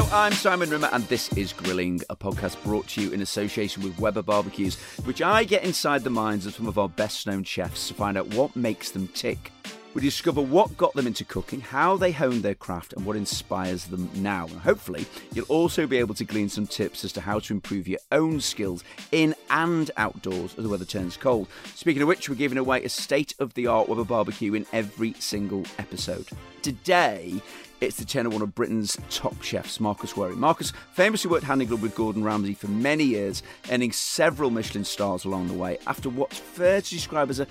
Hello, I'm Simon Rimmer, and this is Grilling, a podcast brought to you in association with Weber Barbecues, which I get inside the minds of some of our best known chefs to find out what makes them tick. We discover what got them into cooking, how they honed their craft, and what inspires them now. And hopefully, you'll also be able to glean some tips as to how to improve your own skills in and outdoors as the weather turns cold. Speaking of which, we're giving away a state of the art Weber barbecue in every single episode. Today, it's the tenor one of Britain's top chefs, Marcus Wareing. Marcus famously worked hand in glove with Gordon Ramsay for many years, earning several Michelin stars along the way. After what's fair to describe as a,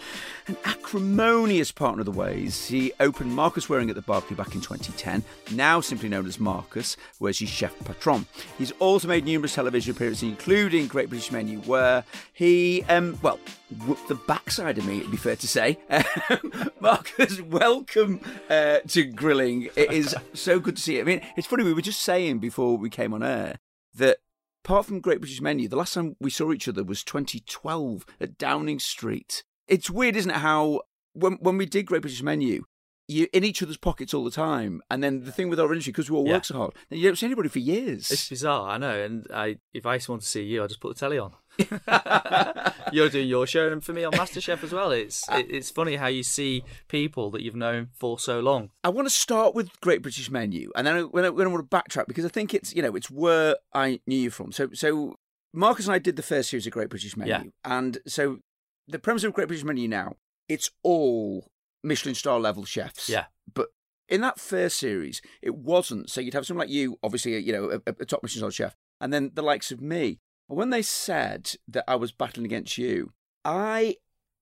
an acrimonious partner of the ways, he opened Marcus Wareing at the Barbecue back in 2010, now simply known as Marcus, where he's chef patron. He's also made numerous television appearances, including Great British Menu, where he, um, well, whooped the backside of me, it'd be fair to say. Marcus, welcome uh, to Grilling. It is so good to see you. I mean, it's funny, we were just saying before we came on air that apart from Great British Menu, the last time we saw each other was 2012 at Downing Street. It's weird, isn't it, how when, when we did Great British Menu, you're in each other's pockets all the time. And then the thing with our industry, because we all Yeah. work so hard, you don't see anybody for years. It's bizarre, I know. And I, if I just want to see you, I just put the telly on. You're doing your show, and for me on MasterChef as well. It's uh, it's funny how you see people that you've known for so long. I want to start with Great British Menu, and then I, when I, when I want to backtrack because I think it's you know it's where I knew you from. So so Marcus and I did the first series of Great British Menu, Yeah. and so the premise of Great British Menu now it's all Michelin star level chefs. Yeah. but in that first series it wasn't. So you'd have someone like you, obviously you know a, a top Michelin star chef, and then the likes of me. But when they said that I was battling against you, I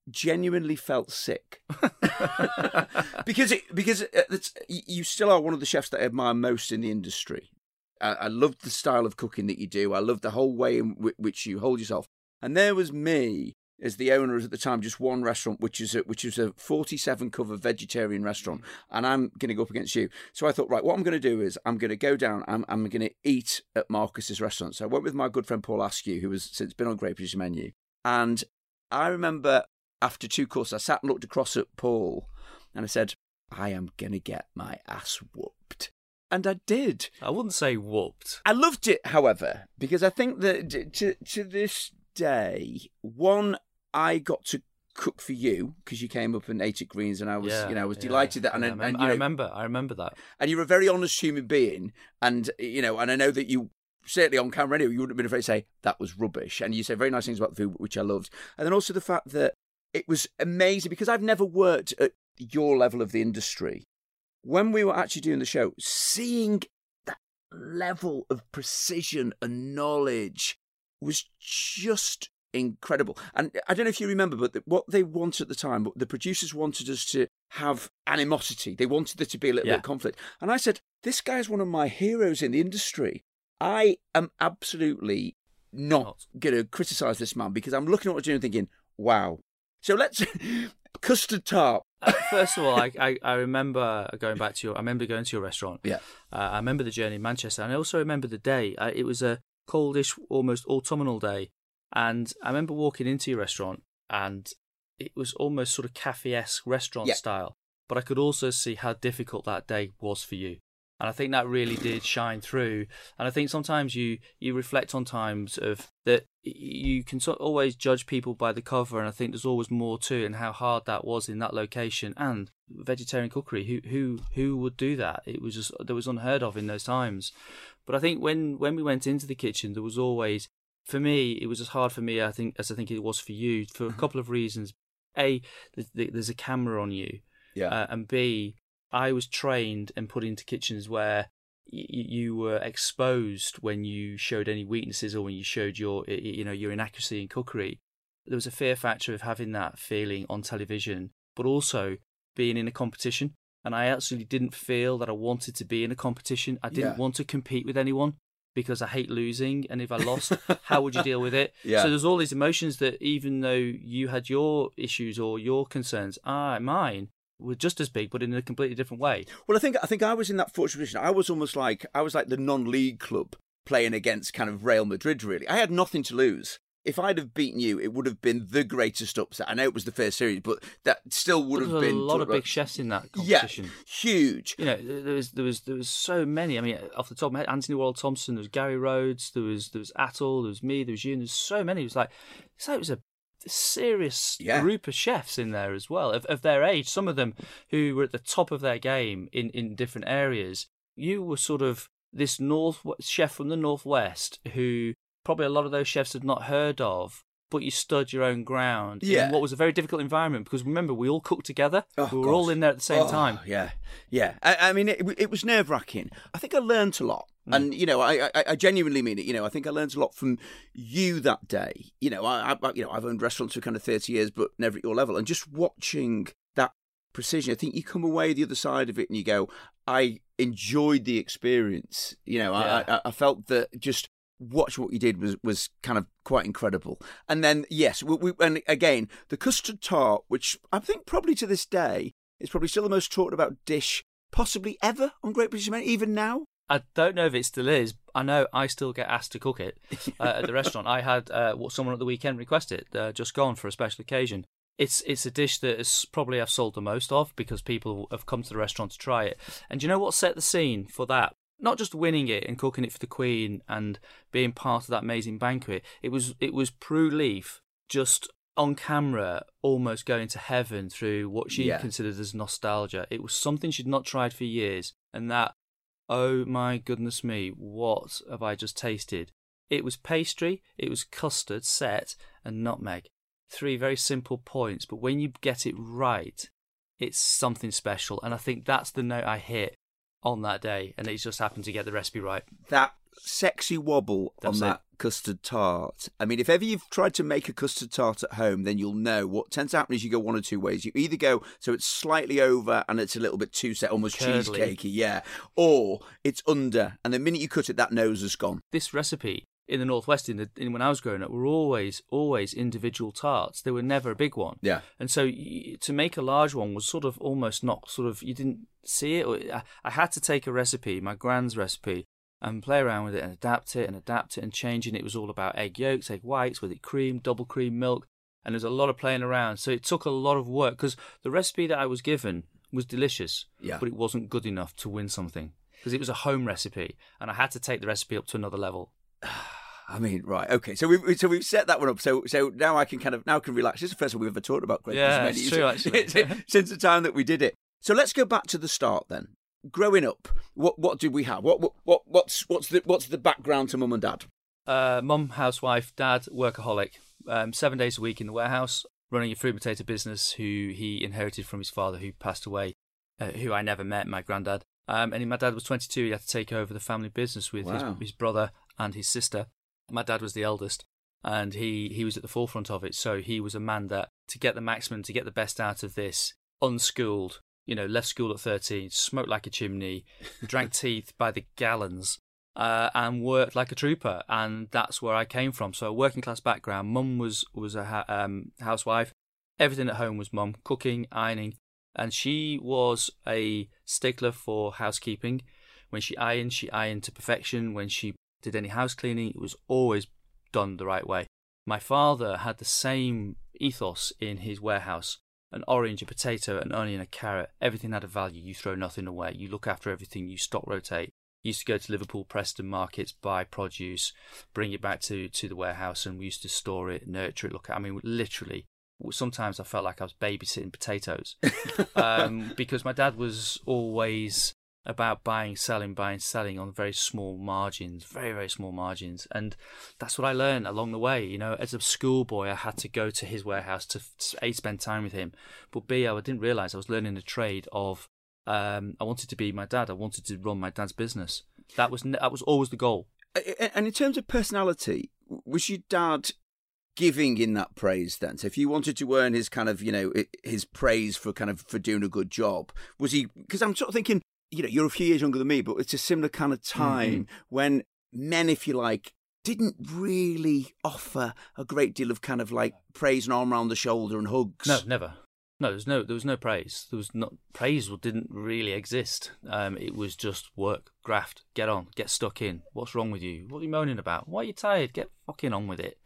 genuinely felt sick because it, because uh, it's, you still are one of the chefs that I admire most in the industry. I, I love the style of cooking that you do. I love the whole way in w- which you hold yourself. And there was me as the owner at the time just one restaurant, which is a, which is a forty-seven cover vegetarian restaurant, and I'm going to go up against you. So I thought, right, what I'm going to do is I'm going to go down. I'm I'm going to eat at Marcus's restaurant. So I went with my good friend Paul Askew, who has since been on Great British Menu, and I remember after two courses, I sat and looked across at Paul, and I said, I am going to get my ass whooped. And I did. I wouldn't say whooped. I loved it, however, because I think that to, to this day, one, I got to cook for you because you came up and ate at Greens, and I was, Yeah, you know, I was yeah, delighted that, and, yeah, I and, remember, you I remember. I remember that. and you're a very honest human being, and you know, and I know that you certainly on camera anyway, you wouldn't have been afraid to say that was rubbish, and you say very nice things about the food, which I loved, and then also the fact that it was amazing because I've never worked at your level of the industry. When we were actually doing the show, seeing that level of precision and knowledge was just incredible. And I don't know if you remember, but the, what they wanted at the time, the producers wanted us to have animosity. They wanted there to be a little Yeah. bit of conflict. And I said, this guy is one of my heroes in the industry. I am absolutely not going to criticize this man because I'm looking at what we're doing and thinking, wow. So let's custard tart. Uh, First of all, I, I, I remember going back to your. I remember going to your restaurant. Yeah. Uh, I remember the journey in Manchester, and I also remember the day. Uh, it was a coldish, almost autumnal day, and I remember walking into your restaurant, and it was almost sort of cafe-esque restaurant Yeah. style. But I could also see how difficult that day was for you, and I think that really did shine through. And I think sometimes you you reflect on times of that you can sort always judge people by the cover, and I think there's always more to it, and how hard that was in that location and vegetarian cookery. Who who who would do that? It was just that was unheard of in those times. But I think when when we went into the kitchen, there was always for me it was as hard for me I think as I think it was for you for a couple of reasons. A, th- th- there's a camera on you, Yeah. uh, and B, I was trained and put into kitchens where y- you were exposed when you showed any weaknesses or when you showed your you know your inaccuracy in cookery. There was a fear factor of having that feeling on television, but also being in a competition. And I absolutely didn't feel that I wanted to be in a competition. I didn't Yeah. want to compete with anyone because I hate losing. And if I lost, how would you deal with it? Yeah. So there's all these emotions that even though you had your issues or your concerns, ah, mine were just as big, but in a completely different way. Well, I think I think I was in that fortunate position. I was almost like I was like the non-league club playing against kind of Real Madrid. Really, I had nothing to lose. If I'd have beaten you, it would have been the greatest upset. I know it was the first series, but that still would have been a lot of big chefs in that competition. Yeah, huge. You know, there was there was there was so many. I mean, off the top of my head, Antony Worrall Thompson, there was Gary Rhodes, there was there was Atul, there was me, there was you, and there's so many. It was like like it was a serious Yeah. group of chefs in there as well of, of their age. Some of them who were at the top of their game in in different areas. You were sort of this north chef from the northwest who probably a lot of those chefs had not heard of. But you stood your own ground Yeah. in what was a very difficult environment because remember we all cooked together. Oh, we were all in there at the same Oh, time. Yeah, yeah. I, I mean, it, it was nerve wracking. I think I learnt a lot, Mm. and you know, I, I, I genuinely mean it. You know, I think I learnt a lot from you that day. You know, I, I, you know, I've owned restaurants for kind of thirty years, but never at your level, and just watching that precision, I think you come away the other side of it and you go, I enjoyed the experience. You know, Yeah. I, I, I felt that just watch what you did was was kind of quite incredible. And then yes, we, we and again the custard tart, which I think probably to this day is probably still the most talked about dish possibly ever on Great British Menu, even now. I don't know if it still is. I know I still get asked to cook it uh, at the restaurant. I had uh, what someone at the weekend request it, uh, just gone for a special occasion. It's it's a dish that is probably I've sold the most of because people have come to the restaurant to try it. And do you know what set the scene for that? Not just winning it and cooking it for the Queen and being part of that amazing banquet. It was it was Prue Leith just on camera almost going to heaven through what she Yeah. considered as nostalgia. It was something she'd not tried for years, and that Oh my goodness me, what have I just tasted? It was pastry, it was custard, set, and nutmeg. Three very simple points, but when you get it right, it's something special. And I think that's the note I hit on that day, and it just happened to get the recipe right. That sexy wobble That's on it. that custard tart. I mean, if ever you've tried to make a custard tart at home, then you'll know what tends to happen is you go one or two ways. You either go so it's slightly over and it's a little bit too set, almost Curdly. cheesecakey, yeah, or it's under, and the minute you cut it, that nose is gone. This recipe in the northwest, in, the, in when I was growing up, were always always individual tarts. They were never a big one. Yeah. And so y- to make a large one was sort of almost not sort of you didn't see it. Or I, I had to take a recipe, my grand's recipe, and play around with it and adapt it and adapt it and change it. And it was all about egg yolks, egg whites, with it cream, double cream, milk, and there's a lot of playing around. So it took a lot of work because the recipe that I was given was delicious, Yeah. but it wasn't good enough to win something because it was a home recipe, and I had to take the recipe up to another level. I mean, right, okay. So we've so we've set that one up. So so now I can kind of now I can relax. This is the first time we've ever talked about Great Yeah, it's true, actually. since the time that we did it. So let's go back to the start then. Growing up, what what did we have? What what, what what's what's the what's the background to mum and dad? Uh, Mum, housewife, dad, workaholic. Um, seven days a week in the warehouse, running a fruit and potato business who he inherited from his father, who passed away, uh, who I never met, my granddad. Um, and my dad was 22. He had to take over the family business with Wow. his, his brother and his sister. My dad was the eldest, and he, he was at the forefront of it. So he was a man that, to get the maximum, to get the best out of this, unschooled, you know, left school at 13, smoked like a chimney, drank teeth by the gallons, uh, and worked like a trooper. And that's where I came from. So a working class background. Mum was was a ha- um, housewife. Everything at home was mum, cooking, ironing, and she was a stickler for housekeeping. When she ironed, she ironed to perfection. When she did any house cleaning, it was always done the right way. My father had the same ethos in his warehouse an orange, a potato, an onion, a carrot. Everything had a value. You throw nothing away. You look after everything. You stock rotate. You used to go to Liverpool, Preston markets, buy produce, bring it back to, to the warehouse, and we used to store it, nurture it. Look, at I mean, literally. Sometimes I felt like I was babysitting potatoes um, because my dad was always about buying, selling, buying, selling on very small margins, very, very small margins. And that's what I learned along the way. You know, as a schoolboy, I had to go to his warehouse to A, spend time with him, but B, I didn't realize I was learning the trade of, um, I wanted to be my dad. I wanted to run my dad's business. That was, that was always the goal. And in terms of personality, was your dad giving in that praise then? So if you wanted to earn his kind of, you know, his praise for kind of for doing a good job, was he? Because I'm sort of thinking, you know, you're a few years younger than me, but it's a similar kind of time Mm-hmm. when men, if you like, didn't really offer a great deal of kind of like praise and arm around the shoulder and hugs. No, never. No, there was no there was no praise. There was not praise didn't really exist. Um, it was just work, graft, get on, get stuck in. What's wrong with you? What are you moaning about? Why are you tired? Get fucking on with it.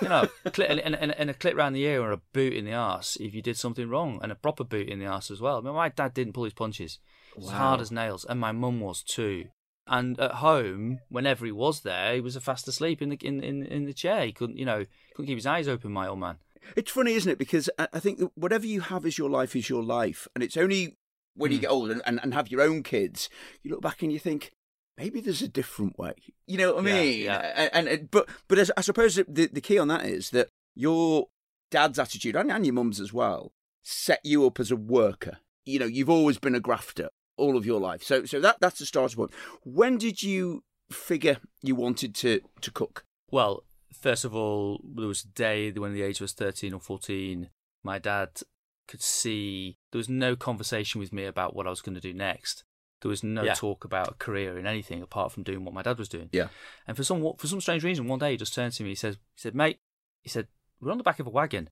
You know, and, and, and a clip round the ear or a boot in the arse if you did something wrong, and a proper boot in the arse as well. I mean, my dad didn't pull his punches. Wow. hard as nails, and my mum was too. And at home, whenever he was there, he was fast asleep in the in, in, in the chair. He couldn't, you know, couldn't keep his eyes open. My old man. It's funny, isn't it? Because I think that whatever you have as your life is your life, and it's only when you Mm. get older and, and, and have your own kids, you look back and you think maybe there's a different way. You know what I mean? yeah. And, and, and- but but as, I suppose the the key on that is that your dad's attitude and, and your mum's as well set you up as a worker. You know, you've always been a grafter all of your life. So so that that's the starting point. When did you figure you wanted to to cook? Well, first of all, there was a day when the age was 13 or 14, my dad could see there was no conversation with me about what I was going to do next. There was no Yeah. talk about a career in anything apart from doing what my dad was doing. Yeah. And for some for some strange reason, one day he just turned to me. He said, "He said, mate, he said we're on the back of a wagon."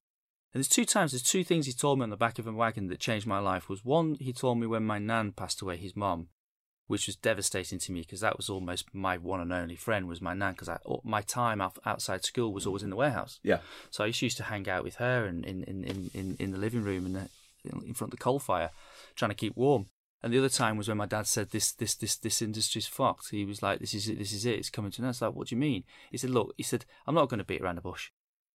And there's two times, there's two things he told me on the back of a wagon that changed my life. Was one he told me when my nan passed away, his mum, which was devastating to me because that was almost my one and only friend was my nan because my time outside school was always in the warehouse. Yeah. So I used to hang out with her and in, in, in, in, in the living room and uh, in front of the coal fire, trying to keep warm. And the other time was when my dad said, "This, this, this, this industry's fucked." He was like, "This is it. This is it. It's coming to an end." It's like, "What do you mean?" He said, "Look," he said, "I'm not going to beat around the bush."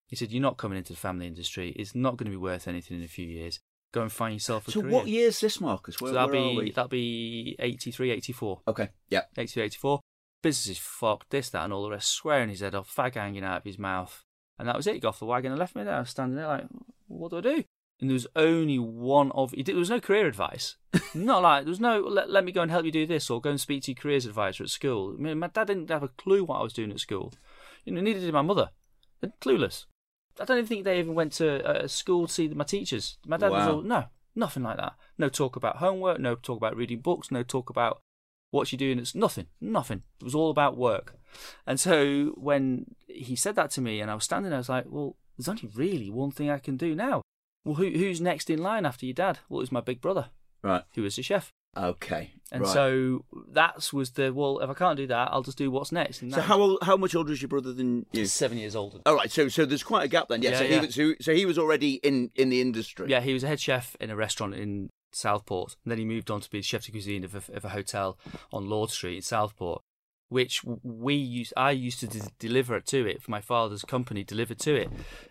He said, "You're not coming into the family industry. It's not going to be worth anything in a few years. Go and find yourself a So career." what year is this, Marcus? Where, so that'll where be we? that'll be 83, 84. Okay. Yeah. 82, 84. Business is fucked, this, that, and all the rest, swearing his head off, fag hanging out of his mouth. And that was it. He got off the wagon and left me there. I was standing there like, what do I do? And there was only one of, there was no career advice. Not like, there was no, let, let me go and help you do this or go and speak to your careers advisor at school. I mean, my dad didn't have a clue what I was doing at school. You know, neither did my mother. They're clueless. I don't even think they even went to a school to see my teachers. My dad was all, no, nothing like that. No talk about homework, no talk about reading books, no talk about what you're doing. It's nothing, nothing. It was all about work. And so when he said that to me and I was standing there, I was like, well, there's only really one thing I can do now. Well, who, who's next in line after your dad? Well, it was my big brother, Right. who was the chef. Okay. And right. so that was the, well, if I can't do that, I'll just do what's next. And So how old, how much older is your brother than you? Seven years older. All right. So so there's quite a gap then. Yeah. Yeah, so yeah. he was so, so he was already in in the industry. Yeah, he was a head chef in a restaurant in Southport. And then he moved on to be chef de cuisine of a, of a hotel on Lord Street in Southport, which we used. I used to de- deliver to it. For my father's company delivered to it,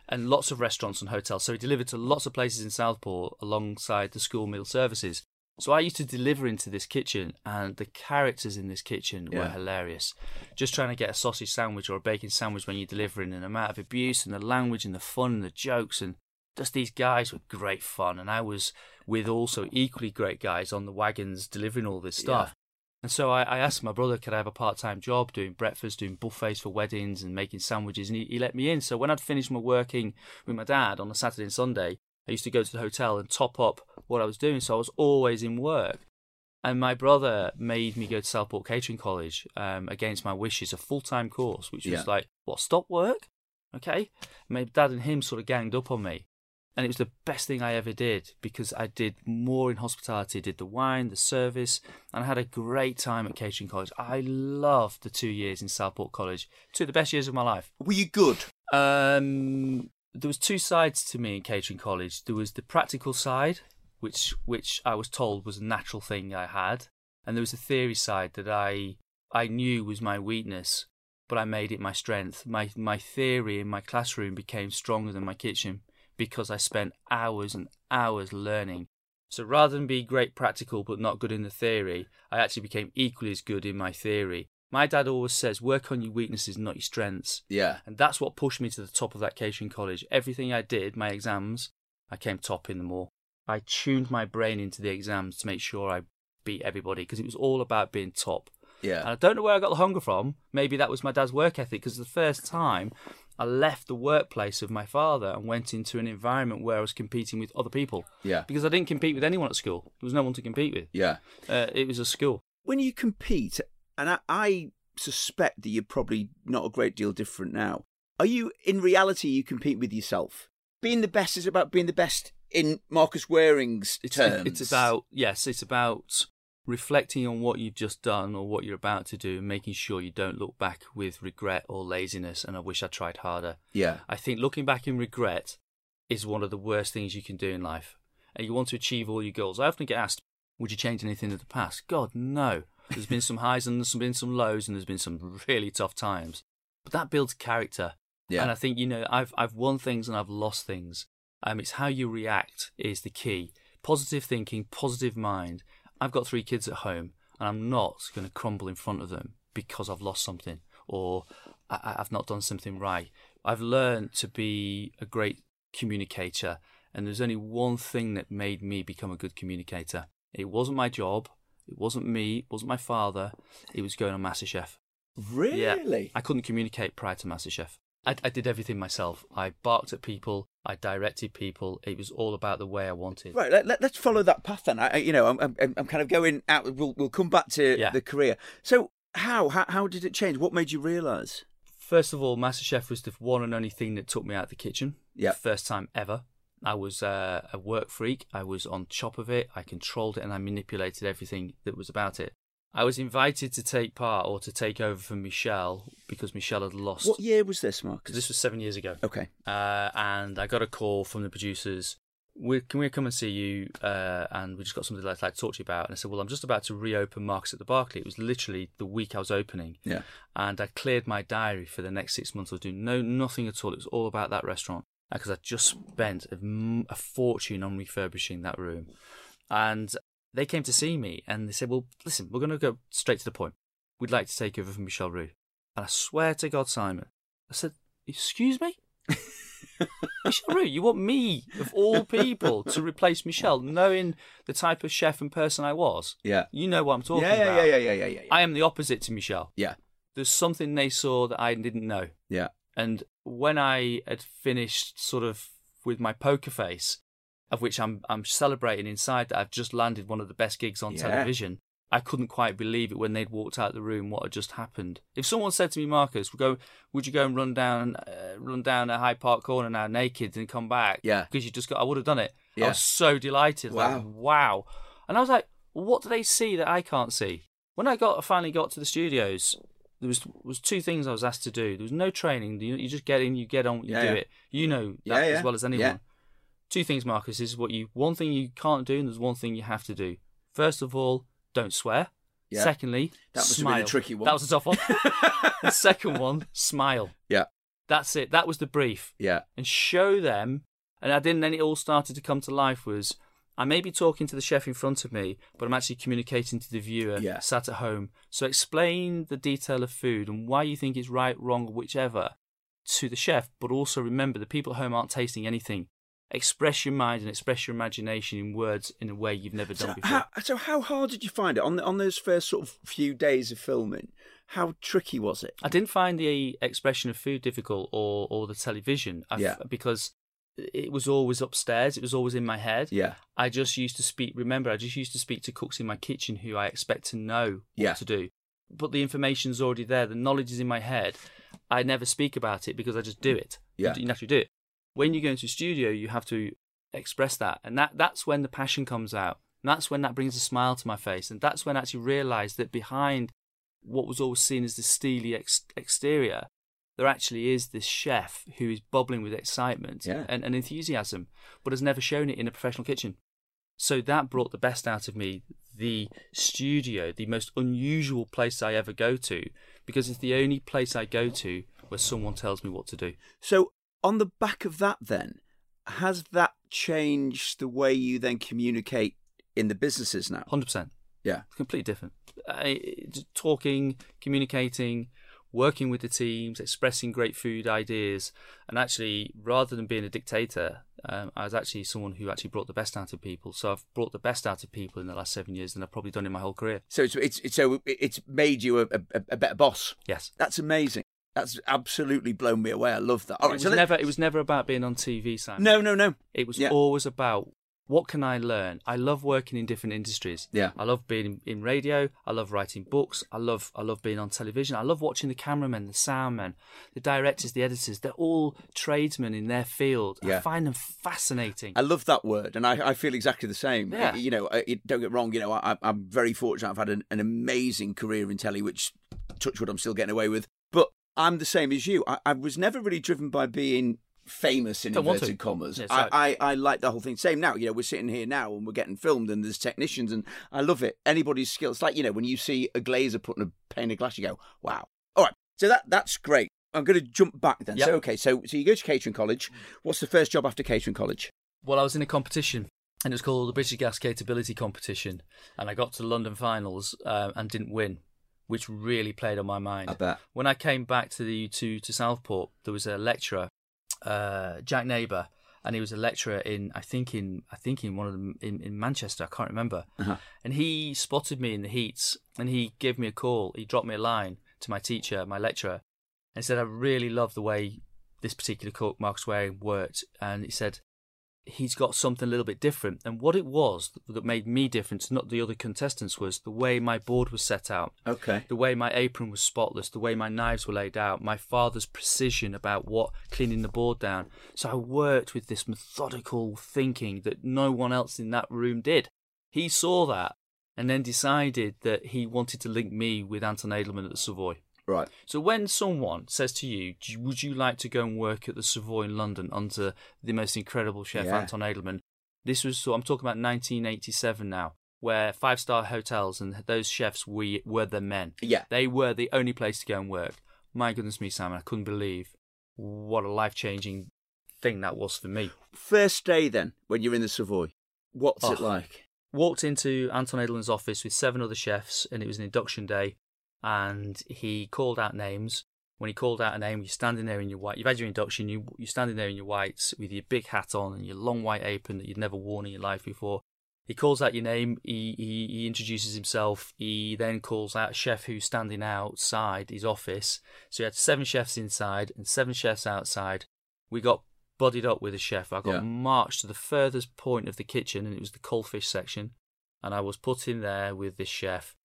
and lots of restaurants and hotels. So he delivered to lots of places in Southport alongside the school meal services. So I used to deliver into this kitchen, and the characters in this kitchen were hilarious. Just trying to get a sausage sandwich or a bacon sandwich when you're delivering, and the amount of abuse and the language and the fun and the jokes and just these guys were great fun, and I was with also equally great guys on the wagons delivering all this stuff. And so I, I asked my brother, could I have a part time job doing breakfast, doing buffets for weddings, and making sandwiches? And he, he let me in. So when I'd finished my working with my dad on a Saturday and Sunday, I used to go to the hotel and top up what I was doing. So I was always in work. And my brother made me go to Southport Catering College um, against my wishes, a full time course, which was Yeah. like, what, stop work? Okay. My dad and him sort of ganged up on me. And it was the best thing I ever did because I did more in hospitality, did the wine, the service, and I had a great time at Catering College. I loved the two years in Southport College, two of the best years of my life. Were you good? Um, there was two sides to me in catering college. There was the practical side, which which I was told was a natural thing I had, and there was the theory side that I I knew was my weakness, but I made it my strength. My my theory in my classroom became stronger than my kitchen because I spent hours and hours learning. So rather than be great practical but not good in the theory, I actually became equally as good in my theory. My dad always says, work on your weaknesses, not your strengths. Yeah. And that's what pushed me to the top of that catering college. Everything I did, my exams, I came top in them all. I tuned my brain into the exams to make sure I beat everybody because it was all about being top. And Yeah. I don't know where I got the hunger from. Maybe that was my dad's work ethic because the first time I left the workplace of my father and went into an environment where I was competing with other people Yeah. because I didn't compete with anyone at school. There was no one to compete with. Yeah. Uh, it was a school. When you compete, and I, I suspect that you're probably not a great deal different now. Are you in reality you compete with yourself? Being the best is about being the best in Marcus Wareing's It's, terms. it's about yes, it's about reflecting on what you've just done or what you're about to do and making sure you don't look back with regret or laziness and I wish I tried harder. Yeah. I think looking back in regret is one of the worst things you can do in life. And you want to achieve all your goals. I often get asked, would you change anything in the past? God, no. There's been some highs and there's been some lows and there's been some really tough times. But that builds character. Yeah. And I think, you know, I've I've won things and I've lost things. Um, it's how you react is the key. Positive thinking, positive mind. I've got three kids at home, and I'm not going to crumble in front of them because I've lost something or I, I've not done something right. I've learned to be a great communicator, and there's only one thing that made me become a good communicator. It wasn't my job. It wasn't me. It wasn't my father. It was going on MasterChef. Really? I couldn't communicate prior to MasterChef. I, I did everything myself. I barked at people. I directed people. It was all about the way I wanted. Right, let, let, us follow that path then. I, I- you know, I'm, I'm, I'm kind of going out. We'll, we'll come back to Yeah. the career. So, how, how how did it change? What made you realise? First of all, MasterChef was the one and only thing that took me out of the kitchen. Yeah. First time ever. I was uh, a work freak. I was on top of it. I controlled it and I manipulated everything that was about it. I was invited to take part or to take over from Michel because Michel had lost. What year was this, Mark? This was seven years ago. okay. uh, and I got a call from the producers. We, can we come and see you? Uh, and we just got something that I'd like to talk to you about. And I said, well, I'm just about to reopen Marcus at the Berkeley. It was literally the week I was opening, Yeah. and I cleared my diary for the next six months. I was doing no nothing at all. It was all about that restaurant because I just spent a, fortune on refurbishing that room. And they came to see me, and they said, well, listen, we're going to go straight to the point. We'd like to take over from Michel Roux. And I swear to God, Simon, I said, excuse me. Michel Roux, you want me, of all people, to replace Michel, knowing the type of chef and person I was? Yeah. You know what I'm talking Yeah, yeah, about. yeah, yeah, yeah, yeah, yeah. I am the opposite to Michel. yeah. There's something they saw that I didn't know. Yeah. And when I had finished sort of with my poker face, of which I'm I'm celebrating inside that I've just landed one of the best gigs on Yeah. television, I couldn't quite believe it when they'd walked out the room what had just happened. If someone said to me, Marcus, we go, would you go and run down uh, run down a Hyde Park corner now naked and come back? Yeah. Because you just got I would have done it. Yeah. I was so delighted. Wow. Like, wow. And I was like, what do they see that I can't see? When I got finally got to the studios, there was was two things I was asked to do. There was no training. You, you just get in, you get on, you Yeah, do yeah. it. You know that Yeah, as well as anyone. Two things, Marcus. Is what you one thing you can't do, and there's one thing you have to do. First of all, don't swear. Secondly, That smile. a tricky one. That was a tough one. the second one, smile. Yeah. That's it. That was the brief Yeah. and show them. And I didn't. Then it all started to come to life. Was I may be talking to the chef in front of me, but I'm actually communicating to the viewer Yeah. sat at home. So explain the detail of food and why you think it's right, wrong, or whichever to the chef. But also remember, the people at home aren't tasting anything. Express your mind and express your imagination in words in a way you've never done So before. how, so how hard did you find it on the, on those first sort of few days of filming? How tricky was it? I didn't find the expression of food difficult or, or the television I Yeah. because it was always upstairs. It was always in my head. Yeah. I just used to speak. Remember, I just used to speak to cooks in my kitchen who I expect to know what Yeah. to do. But the information's already there. The knowledge is in my head. I never speak about it because I just do it. Yeah. you naturally do it. When you go into a studio, you have to express that, and that that's when the passion comes out. And that's when that brings a smile to my face, and that's when I actually realised that behind what was always seen as the steely ex- exterior, there actually is this chef who is bubbling with excitement Yeah. and, and enthusiasm, but has never shown it in a professional kitchen. So that brought the best out of me. The studio, the most unusual place I ever go to, because it's the only place I go to where someone tells me what to do. So on the back of that, then has that changed the way you then communicate in the businesses now? Hundred percent. Yeah. completely different. Just talking, communicating, working with the teams, expressing great food ideas, and actually, rather than being a dictator, um, I was actually someone who actually brought the best out of people. So I've brought the best out of people in the last seven years than I've probably done in my whole career. So it's, it's, it's so it's made you a, a, a better boss. Yes. That's amazing. That's absolutely blown me away. I love that. All it right, was so never. It was never about being on TV, Simon. no, no, no. It was Yeah. always about what can I learn? I love working in different industries. Yeah. I love being in, radio. I love writing books. I love I love being on television. I love watching the cameramen, the soundmen, the directors, the editors. They're all tradesmen in their field. Yeah. I find them fascinating. I love that word, and I, I feel exactly the same. Yeah. You know, it- don't get wrong. You know, I, I'm very fortunate. I've had an, an amazing career in telly, which, touch wood, I'm still getting away with. But I'm the same as you. I, I was never really driven by being famous in Don't inverted commas. Yes, I. I, I like the whole thing. Same now. You know, we're sitting here now and we're getting filmed, and there's technicians, and I love it. Anybody's skill. It's like you know when you see a glazer putting a pane of glass, you go, "Wow!" All right, so that that's great. I'm going to jump back then. Yep. So okay, so so you go to catering college. What's the first job after catering college? Well, I was in a competition, and it was called the British Gas Capability Competition, and I got to the London finals um, and didn't win, which really played on my mind. I bet. When I came back to the to to Southport, there was a lecturer, uh, Jack Neighbour, and he was a lecturer in I think in I think in one of them in, in Manchester. I can't remember. Uh-huh. And he spotted me in the heats, and he gave me a call. He dropped me a line to my teacher, my lecturer, and said, "I really love the way this particular cook, Marcus Wareing, worked." And he said, he's got something a little bit different. And what it was that made me different to not the other contestants was the way my board was set out, Okay. the way my apron was spotless, the way my knives were laid out, my father's precision about what cleaning the board down. So I worked with this methodical thinking that no one else in that room did. He saw that and then decided that he wanted to link me with Anton Edelmann at the Savoy. Right. So when someone says to you, "Would you like to go and work at the Savoy in London under the most incredible chef Yeah. Anton Edelmann?" This was so I'm talking about 1987 now, where five star hotels and those chefs we were the men. Yeah. They were the only place to go and work. My goodness me, Simon, I couldn't believe what a life changing thing that was for me. First day then, when you're in the Savoy, what's it Oh. like? walked into Anton Edelmann's office with seven other chefs, and it was an induction day. And he called out names. When he called out a name, you're standing there in your white. You've had your induction. You you're standing there in your whites with your big hat on and your long white apron that you'd never worn in your life before. He calls out your name. He, he he introduces himself. He then calls out a chef who's standing outside his office. So he had seven chefs inside and seven chefs outside. We got buddied up with a chef. I got Yeah. marched to the furthest point of the kitchen, and it was the cold fish section. And I was put in there with this chef,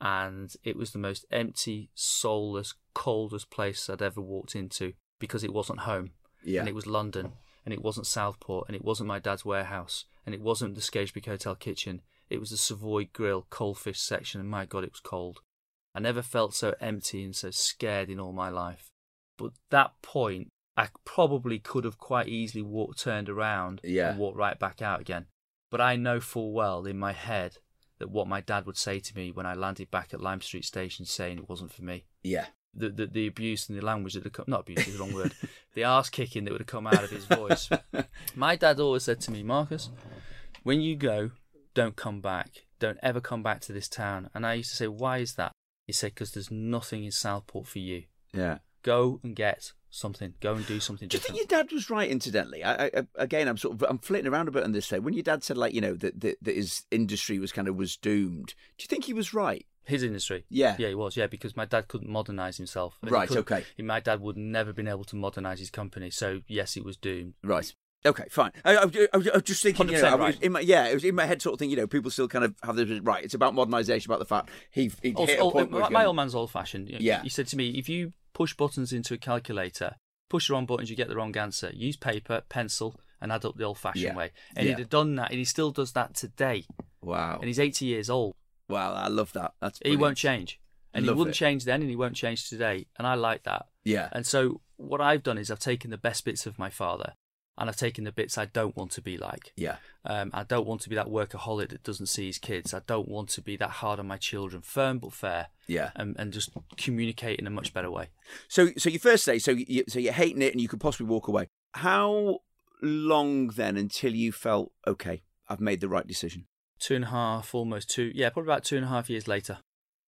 and it was the most empty, soulless, coldest place I'd ever walked into because it wasn't home, Yeah. and it was London, and it wasn't Southport, and it wasn't my dad's warehouse, and it wasn't the Scarisbrick Hotel kitchen. It was the Savoy Grill cold fish section, and my God, it was cold. I never felt so empty and so scared in all my life. But that point, I probably could have quite easily walked, turned around, Yeah. and walked right back out again. But I know full well in my head that what my dad would say to me when I landed back at Lime Street Station saying it wasn't for me. yeah. The, the, the abuse and the language that had come, not abuse is the wrong word, the arse kicking that would have come out of his voice. My dad always said to me, Marcus, when you go, don't come back. Don't ever come back to this town. And I used to say, why is that? He said, because there's nothing in Southport for you. Yeah. Go and get something. Go and do something Do you think your dad was right? Incidentally, I, I, again, I'm sort of I'm flitting around a bit on this. Say, when your dad said like you know that, that that his industry was kind of was doomed, do you think he was right? His industry. Yeah. Yeah, he was. Yeah, because my dad couldn't modernise himself. Right, okay. My dad would never been able to modernise his company. So yes, it was doomed. Right. Okay, fine. I, I, I, was- just thinking, you know, 100% I was right. in my, yeah, it was in my head sort of thing. You know, people still kind of have this right. It's about modernisation, about the fact he, he hit a point. where my, my old man's old fashioned. Yeah. He said to me, if you push buttons into a calculator, push the wrong buttons, you get the wrong answer. Use paper, pencil, and add up the old fashioned Yeah. way. And Yeah. he'd have done that, and he still does that today. wow, And he's 80 years old. wow, I love that. That's He won't change. And Love he wouldn't it. change then, and he won't change today. And I like that. Yeah, And so what I've done is I've taken the best bits of my father, and I've taken the bits I don't want to be like. yeah, Um, I don't want to be that workaholic that doesn't see his kids. I don't want to be that hard on my children. Firm but fair, yeah. and, and just communicate in a much better way. So, so your first day, so you, so you're hating it, and you could possibly walk away. How long then until you felt okay? I've made the right decision. Two and a half, almost two, yeah, probably about two and a half years later,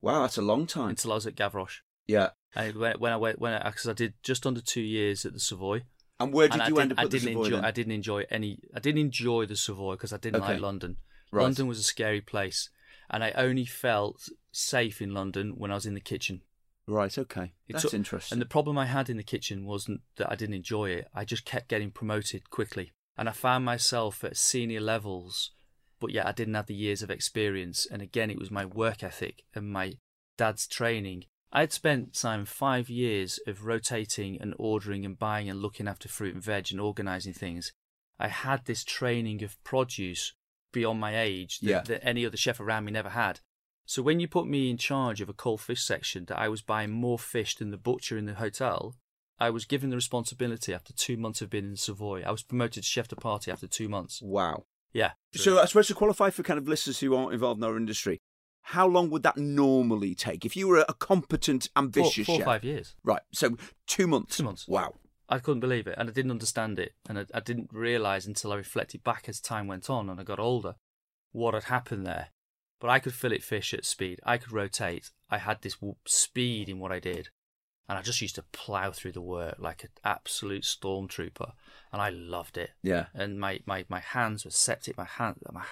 Wow, that's a long time. until I was at Gavroche. Yeah. And when, when I went, when I, because I did just under two years at the Savoy. And where did and you end up I didn't Savoy enjoy. then? I didn't enjoy any. I didn't enjoy the Savoy because I didn't Okay. like London. Right. London was a scary place, and I only felt safe in London when I was in the kitchen. Right. Okay. It That's took- interesting. And the problem I had in the kitchen wasn't that I didn't enjoy it. I just kept getting promoted quickly. And I found myself at senior levels, but yet I didn't have the years of experience. And again, it was my work ethic and my dad's training. I'd spent, Simon, five years of rotating and ordering and buying and looking after fruit and veg and organising things. I had this training of produce beyond my age that, Yeah. that any other chef around me never had. So when you put me in charge of a cold fish section that I was buying more fish than the butcher in the hotel, I was given the responsibility after two months of being in Savoy. I was promoted to chef de partie after two months. Wow. Yeah. So I suppose to qualify for kind of listeners who aren't involved in our industry, how long would that normally take if you were a competent, ambitious four or chef? five years. Right. So two months. Two months. Wow. I couldn't believe it, and I didn't understand it, and I, I didn't realise until I reflected back as time went on and I got older what had happened there. But I could fillet fish at speed. I could rotate. I had this speed in what I did, and I just used to plough through the work like an absolute stormtrooper, and I loved it. Yeah. And my, my, my hands were septic. My hand, my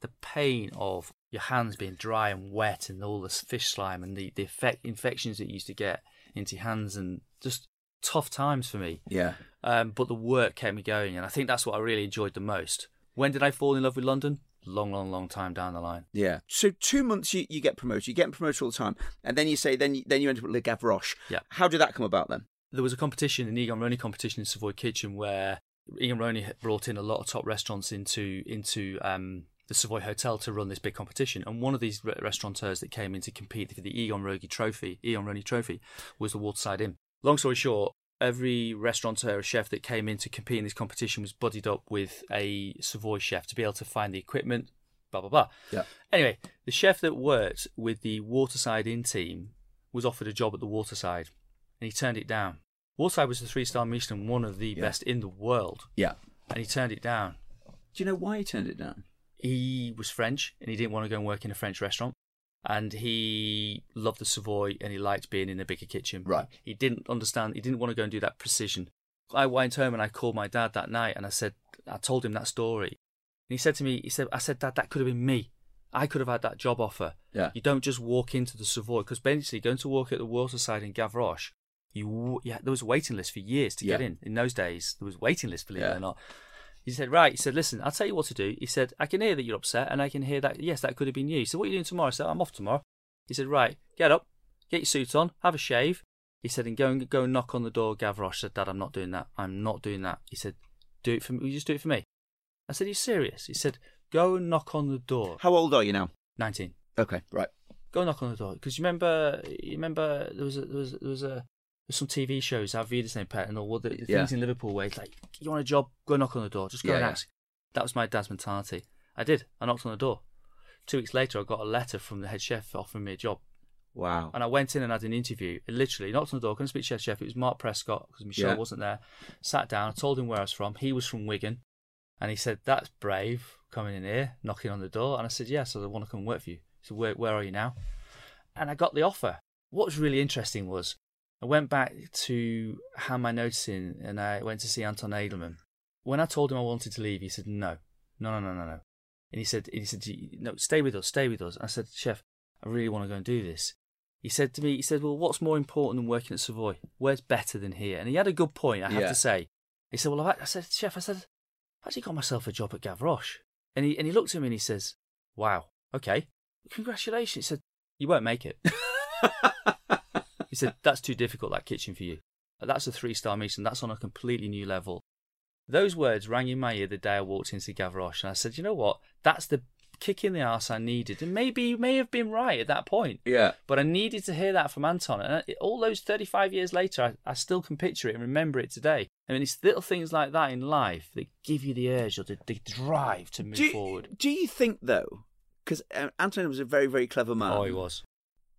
the pain of your hands being dry and wet, and all this fish slime, and the the effect, infections that you used to get into your hands, and just tough times for me. Yeah. Um, but the work kept me going, and I think that's what I really enjoyed the most. When did I fall in love with London? Long, long, long time down the line. Yeah. So two months you, you get promoted. You get promoted all the time, and then you say then you, then you end up at Le Gavroche. Yeah. How did that come about then? There was a competition, an Egon Ronay competition in Savoy Kitchen, where Egon Ronay had brought in a lot of top restaurants into into um, the Savoy Hotel to run this big competition. And one of these re- restaurateurs that came in to compete for the Egon Ronay Trophy, Egon Ronay Trophy, was the Waterside Inn. Long story short, every restaurateur or chef that came in to compete in this competition was buddied up with a Savoy chef to be able to find the equipment, blah blah blah. Yeah. Anyway, the chef that worked with the Waterside Inn team was offered a job at the Waterside, and he turned it down. Waterside was the three-star Michelin, one of the Yeah. best in the world, Yeah. and he turned it down. Do you know why he turned it down? He was French, and he didn't want to go and work in a French restaurant. And he loved the Savoy, and he liked being in a bigger kitchen. Right. He didn't understand. He didn't want to go and do that precision. I went home and I called my dad that night, and I said, I told him that story. And he said to me, he said, I said, Dad, that could have been me. I could have had that job offer. Yeah. You don't just walk into the Savoy because basically going to work at the Waterside in Gavroche, you yeah, there was a waiting list for years to get in. In those days, there was a waiting list, believe Yeah. it or not. He said, right. He said, listen, I'll tell you what to do. He said, I can hear that you're upset, and I can hear that yes, that could have been you. He said, what are you doing tomorrow? I said, I'm off tomorrow. He said, right, get up, get your suit on, have a shave. He said, and go and go and knock on the door. Gavroche said, Dad, I'm not doing that. I'm not doing that. He said, do it for me. Will you just do it for me? I said, are you serious? He said, go and knock on the door. How old are you now? 19 Okay. Right. go knock on the door because you remember you remember there was a, there was there was a some TV shows I've viewed the same pet and all the, the things in Liverpool where it's like you want a job? Go knock on the door. Just go Yeah, and yeah. ask. That was my dad's mentality. I did. I knocked on the door. Two weeks later I got a letter from the head chef offering me a job. Wow. and I went in and had an interview. And literally knocked on the door couldn't speak to head chef. It was Mark Prescott because Michel Yeah. wasn't there. Sat down I told him where I was from. He was from Wigan. And he said that's brave coming in here knocking on the door. And I said yes I want to come work for you. He said where, where are you now? And I got the offer. What was really interesting was I went back to hand my notice in and I went to see Anton Edelmann. When I told him I wanted to leave, he said, no, no, no, no, no, no. And he said, he said, no, stay with us, stay with us. I said, chef, I really want to go and do this. He said to me, he said, well, what's more important than working at Savoy? Where's better than here? And he had a good point, I have Yeah. to say. He said, well, I, I said, chef, I said, I actually got myself a job at Gavroche. And he, and he looked at me and he says, wow, okay, congratulations. He said, you won't make it. He said, That's too difficult, that kitchen for you. That's a three star Michelin. That's on a completely new level. Those words rang in my ear the day I walked into Gavroche, and I said, You know what? That's the kick in the arse I needed. And maybe you may have been right at that point, Yeah. but I needed to hear that from Anton. And all those 35 years later, I, I still can picture it and remember it today. I mean, it's little things like that in life that give you the urge or the, the drive to move Do you, forward. do you think though, because uh, Anton was a very very clever man. Oh, he was.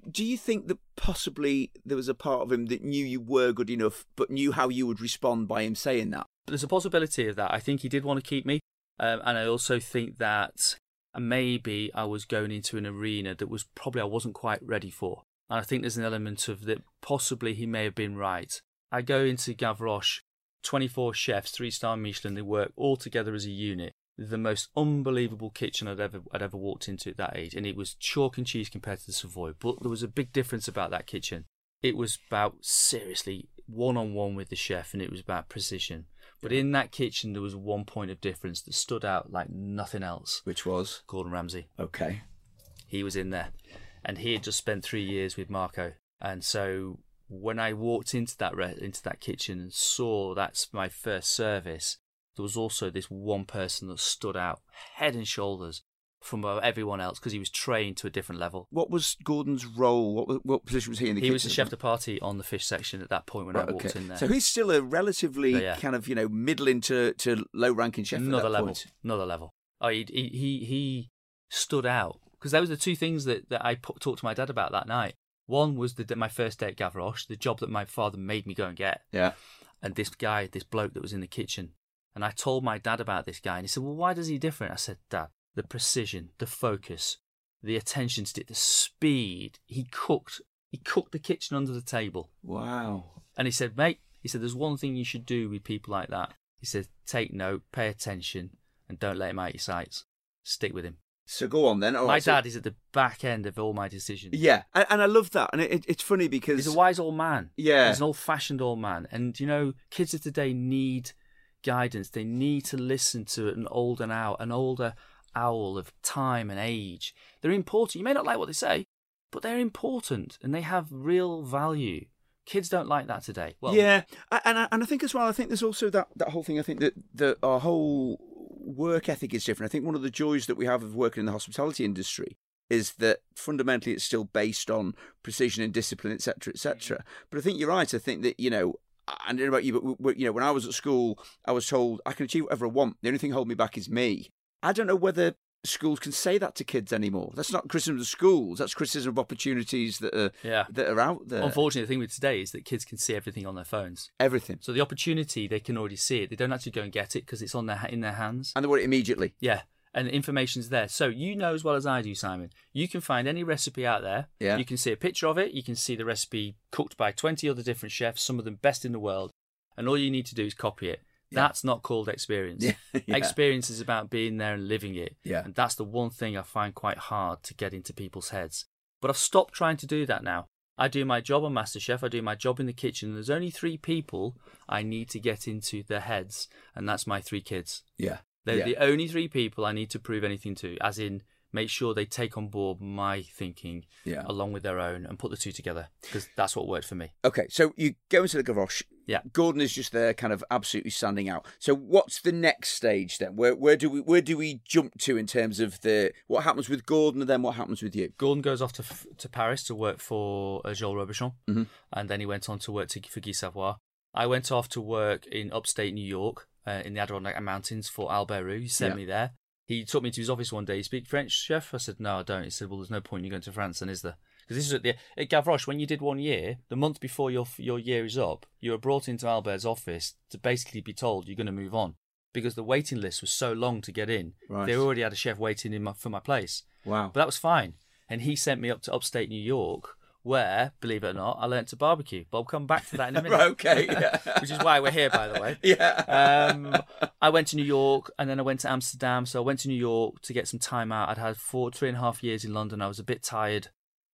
Do you think that possibly there was a part of him that knew you were good enough, but knew how you would respond by him saying that? There's a possibility of that. I think he did want to keep me, um, and I also think that maybe I was going into an arena that was probably I wasn't quite ready for. And I think there's an element of that. Possibly he may have been right. I go into Gavroche, 24 chefs, three star Michelin. They work all together as a unit. The most unbelievable kitchen I'd ever I'd ever walked into at that age, and it was chalk and cheese compared to the Savoy. But there was a big difference about that kitchen. It was about seriously one on one with the chef, and it was about precision. But in that kitchen, there was one point of difference that stood out like nothing else. Which was Gordon Ramsay. okay. He was in there, and he had just spent three years with Marco. And so when I walked into that re- into that kitchen and saw that's my first service, there was also this one person that stood out head and shoulders from everyone else because he was trained to a different level. What was Gordon's role? What what position was he in the kitchen? He kitchen? was the chef de partie on the fish section at that point when Right, I walked okay. in there. So he's still a relatively Yeah, yeah. kind of you know middling to, to low ranking chef. at another that level, point. another level. Oh, he he he, he stood out because those were the two things that, that I put, talked to my dad about that night. One was the, my first day at Gavroche, the job that my father made me go and get, Yeah. and this guy, this bloke that was in the kitchen. And I told my dad about this guy, and he said, "Well, why does he different?" I said, "Dad, the precision, the focus, the attention to it, the speed. He cooked. He cooked the kitchen under the table." Wow. And he said, mate, he said, there's one thing you should do with people like that. He said, take note, pay attention, and don't let him out your sights. Stick with him. So go on then. All my right, so- dad is at the back end of all my decisions. Yeah, and, and I love that, and it, it's funny because He's a wise old man. Yeah. He's an old fashioned old man. And, you know, kids of today need guidance. They need to listen to an older owl, an older owl of time and age. They're important. You may not like what they say, but they're important and they have real value. Kids don't like that today. Well, yeah, and I, and I think as well. I think there's also that that whole thing. I think that that our whole work ethic is different. I think one of the joys that we have of working in the hospitality industry is that fundamentally it's still based on precision and discipline, etc., etc. Mm. But I think you're right. I think that you know. I don't know about you, but w- w- you know, when I was at school, I was told I can achieve whatever I want. The only thing holding me back is me. I don't know whether schools can say that to kids anymore. That's not criticism of schools. That's criticism of opportunities that are Yeah. that are out there. Unfortunately, the thing with today is that kids can see everything on their phones. Everything, So the opportunity, they can already see it. They don't actually go and get it because it's on their in their hands. and they want it immediately. Yeah, and the information's there. So you know as well as I do, Simon. You can find any recipe out there. Yeah. You can see a picture of it. You can see the recipe cooked by twenty other different chefs, some of them best in the world, and all you need to do is copy it. Yeah. That's not called experience. Yeah, yeah. Experience is about being there and living it. Yeah. And that's the one thing I find quite hard to get into people's heads. But I've stopped trying to do that now. I do my job on MasterChef, I do my job in the kitchen. and There's only three people I need to get into their heads, and that's my three kids. Yeah. They're yeah. the only three people I need to prove anything to, as in make sure they take on board my thinking Yeah. along with their own and put the two together because that's what worked for me. Okay, so you go into the Gavroche. Yeah. Gordon is just there, kind of absolutely standing out. So what's the next stage then? Where where do we where do we jump to in terms of the what happens with Gordon and then what happens with you? Gordon goes off to to Paris to work for uh, Joel Robuchon, Mhm. and then he went on to work to, for Guy Savoy. I went off to work in upstate New York uh, in the Adirondack Mountains for Albert Roux. He sent Yeah. me there. He took me to his office one day. You speak French, chef? I said, no, I don't. He said, well, there's no point in you going to France, then, is there? Because this is at, the, at Gavroche, when you did one year, the month before your your year is up, you were brought into Albert's office to basically be told you're going to move on. Because the waiting list was so long to get in. Right. They already had a chef waiting in my, for my place. Wow. But that was fine. And he sent me up to upstate New York, where, believe it or not, I learnt to barbecue. But I'll come back to that in a minute. Okay, yeah. Which is why we're here, by the way. yeah. Um, I went to New York and then I went to Amsterdam. So I went to New York to get some time out. I'd had four, three and a half years in London. I was a bit tired.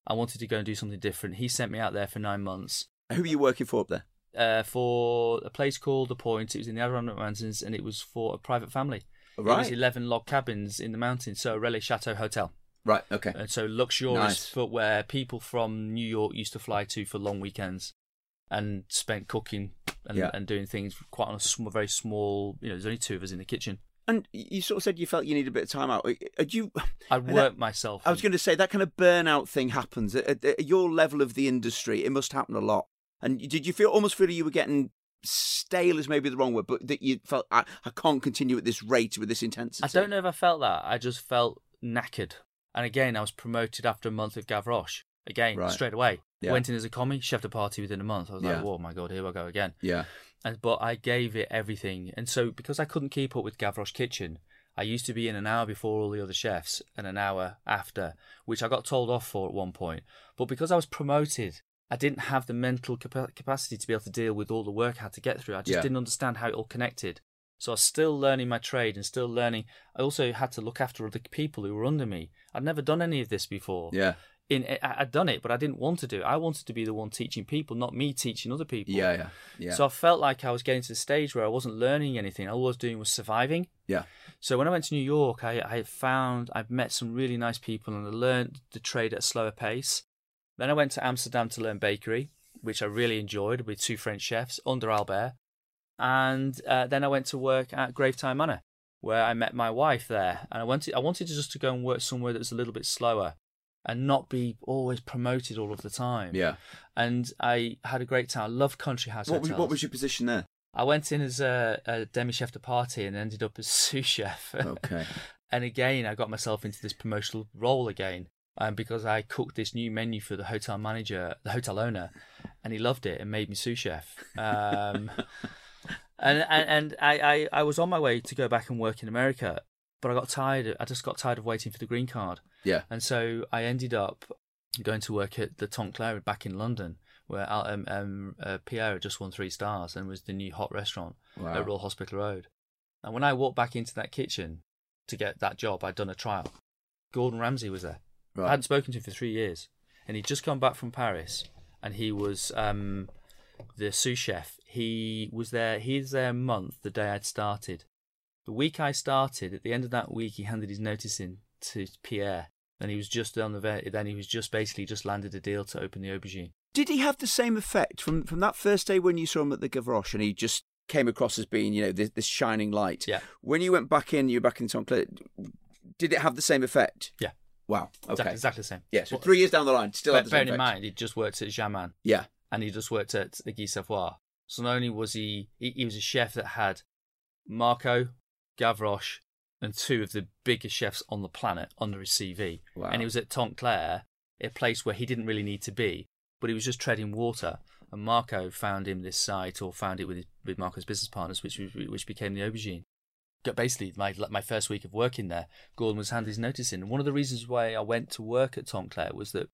I wanted to go and do something different. He sent me out there for nine months Who are you working for up there? uh, for a place called The Point. It was in the Adirondack Mountains and it was for a private family. It was Right. 11 log cabins in the mountains. So a Relais Chateau Hotel. Right, okay. And so luxurious Nice. footwear people from New York used to fly to for long weekends and spent cooking and, Yeah. and doing things quite on a small, very small, you know, there's only two of us in the kitchen. And you sort of said you felt you needed a bit of time out. Are you I worked myself. I was going to say that kind of burnout thing happens at, at, at your level of the industry. It must happen a lot. And did you feel almost feel you were getting stale? Is maybe the wrong word, but that you felt I, I can't continue at this rate with this intensity. I don't know if I felt that. I just felt knackered. And again, I was promoted after a month of Gavroche. Again, Right. straight away. Yeah. Went in as a commis, chef de partie within a month. I was Yeah. like, oh my God, here I go again. Yeah, And but I gave it everything, and so because I couldn't keep up with Gavroche Kitchen, I used to be in an hour before all the other chefs and an hour after, which I got told off for at one point. But because I was promoted, I didn't have the mental capacity to be able to deal with all the work I had to get through. I just Yeah. didn't understand how it all connected. So I was still learning my trade and still learning. I also had to look after other people who were under me. I'd never done any of this before yeah, in I- I'd done it, but I didn't want to do it. I wanted to be the one teaching people, not me teaching other people. Yeah, yeah, yeah. So I felt like I was getting to the stage where I wasn't learning anything. All I was doing was surviving. yeah. So when I went to New York, I, I found I've met some really nice people and I learned the trade at a slower pace. Then I went to Amsterdam to learn bakery, which I really enjoyed with two French chefs under Albert. And uh, then I went to work at Gravetye Manor, where I met my wife there. And I wanted I wanted to just to go and work somewhere that was a little bit slower and not be always promoted all of the time. Yeah. And I had a great time. I love country house What was, hotels. what was your position there? I went in as a, a demi chef de partie and ended up as sous chef. Okay. and again, I got myself into this promotional role again. Um, because I cooked this new menu for the hotel manager, the hotel owner, and he loved it and made me sous chef. Um, and and, and I, I, I was on my way to go back and work in America, but I got tired. I just got tired of waiting for the green card. Yeah. And so I ended up going to work at the Tante Claire back in London, where Al- um, um, uh, Pierre had just won three stars and was the new hot restaurant Wow. at Royal Hospital Road. And when I walked back into that kitchen to get that job, I'd done a trial. Gordon Ramsay was there. I hadn't spoken to him for three years, and he'd just come back from Paris, and he was um, the sous chef. He was there. He's there uh, a month the day I'd started. The week I started, at the end of that week, he handed his notice in to Pierre, and he was just on the then he was just basically just landed a deal to open the aubergine. Did he have the same effect from from that first day when you saw him at the Gavroche and he just came across as being, you know, this, this shining light? Yeah. When you went back in, you were back in Tante Claire. Did it have the same effect? Yeah. Wow. Okay. Exactly, exactly the same. Yeah. So But- three years down the line, still But had the same bearing in effect. mind, he just worked at Jamin. Yeah. and he just worked at the Guy Savoy. So not only was he, he, he was a chef that had Marco, Gavroche, and two of the biggest chefs on the planet under his CV. Wow. And he was at Tante Claire, a place where he didn't really need to be, but he was just treading water. And Marco found him this site, or found it with his, with Marco's business partners, which which became the Aubergine. Got- Basically, my my first week of working there, Gordon was handing his notice in. And one of the reasons why I went to work at Tante Claire was that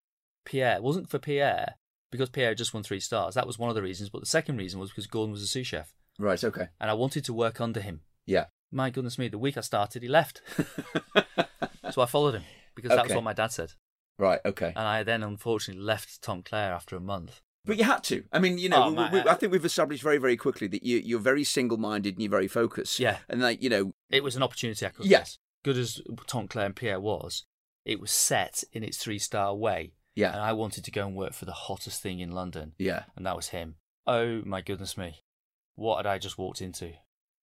Pierre it wasn't for Pierre because Pierre just won three stars. That was one of the reasons. But the second reason was because Gordon was a sous chef, Right. Okay. and I wanted to work under him. Yeah. My goodness me, the week I started, he left. so I followed him because that was Okay. what my dad said. Right. Okay. And I then unfortunately left Tante Claire after a month. But you had to. I mean, you know, Oh, we, we, uh, I think we've established very, very quickly that you, you're very single-minded and you're very focused. Yeah. And like, you know, It was an opportunity I could Yes. Good as Tante Claire and Pierre was, it was set in its three star way. Yeah, And I wanted to go and work for the hottest thing in London. yeah, And that was him. Oh my goodness me. What had I just walked into?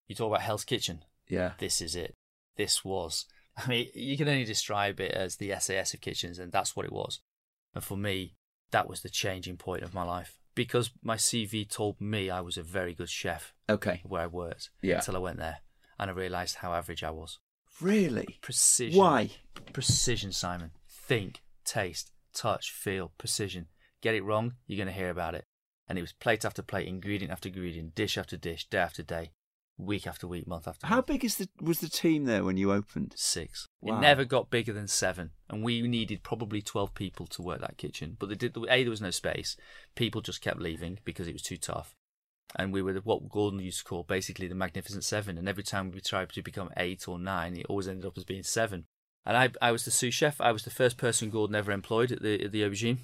You talk about Hell's Kitchen. yeah. this is it. This was. I mean, you can only describe it as the SAS of kitchens, and that's what it was. And for me, that was the changing point of my life because my CV told me I was a very good chef Okay. where I worked Yeah. until I went there and I realised how average I was. Really? Precision. Why? Precision, Simon. Think, taste, touch, feel, precision. Get it wrong, you're going to hear about it. And it was plate after plate, ingredient after ingredient, dish after dish, day after day, week after week, month after How month. big is the was the team there when you opened? six. Wow. It never got bigger than seven, and we needed probably twelve people to work that kitchen. But they did. A there was no space. People just kept leaving because it was too tough, and we were what Gordon used to call basically the Magnificent Seven. And every time we tried to become eight or nine, it always ended up as being seven. And I, I was the sous chef. I was the first person Gordon ever employed at the at the aubergine.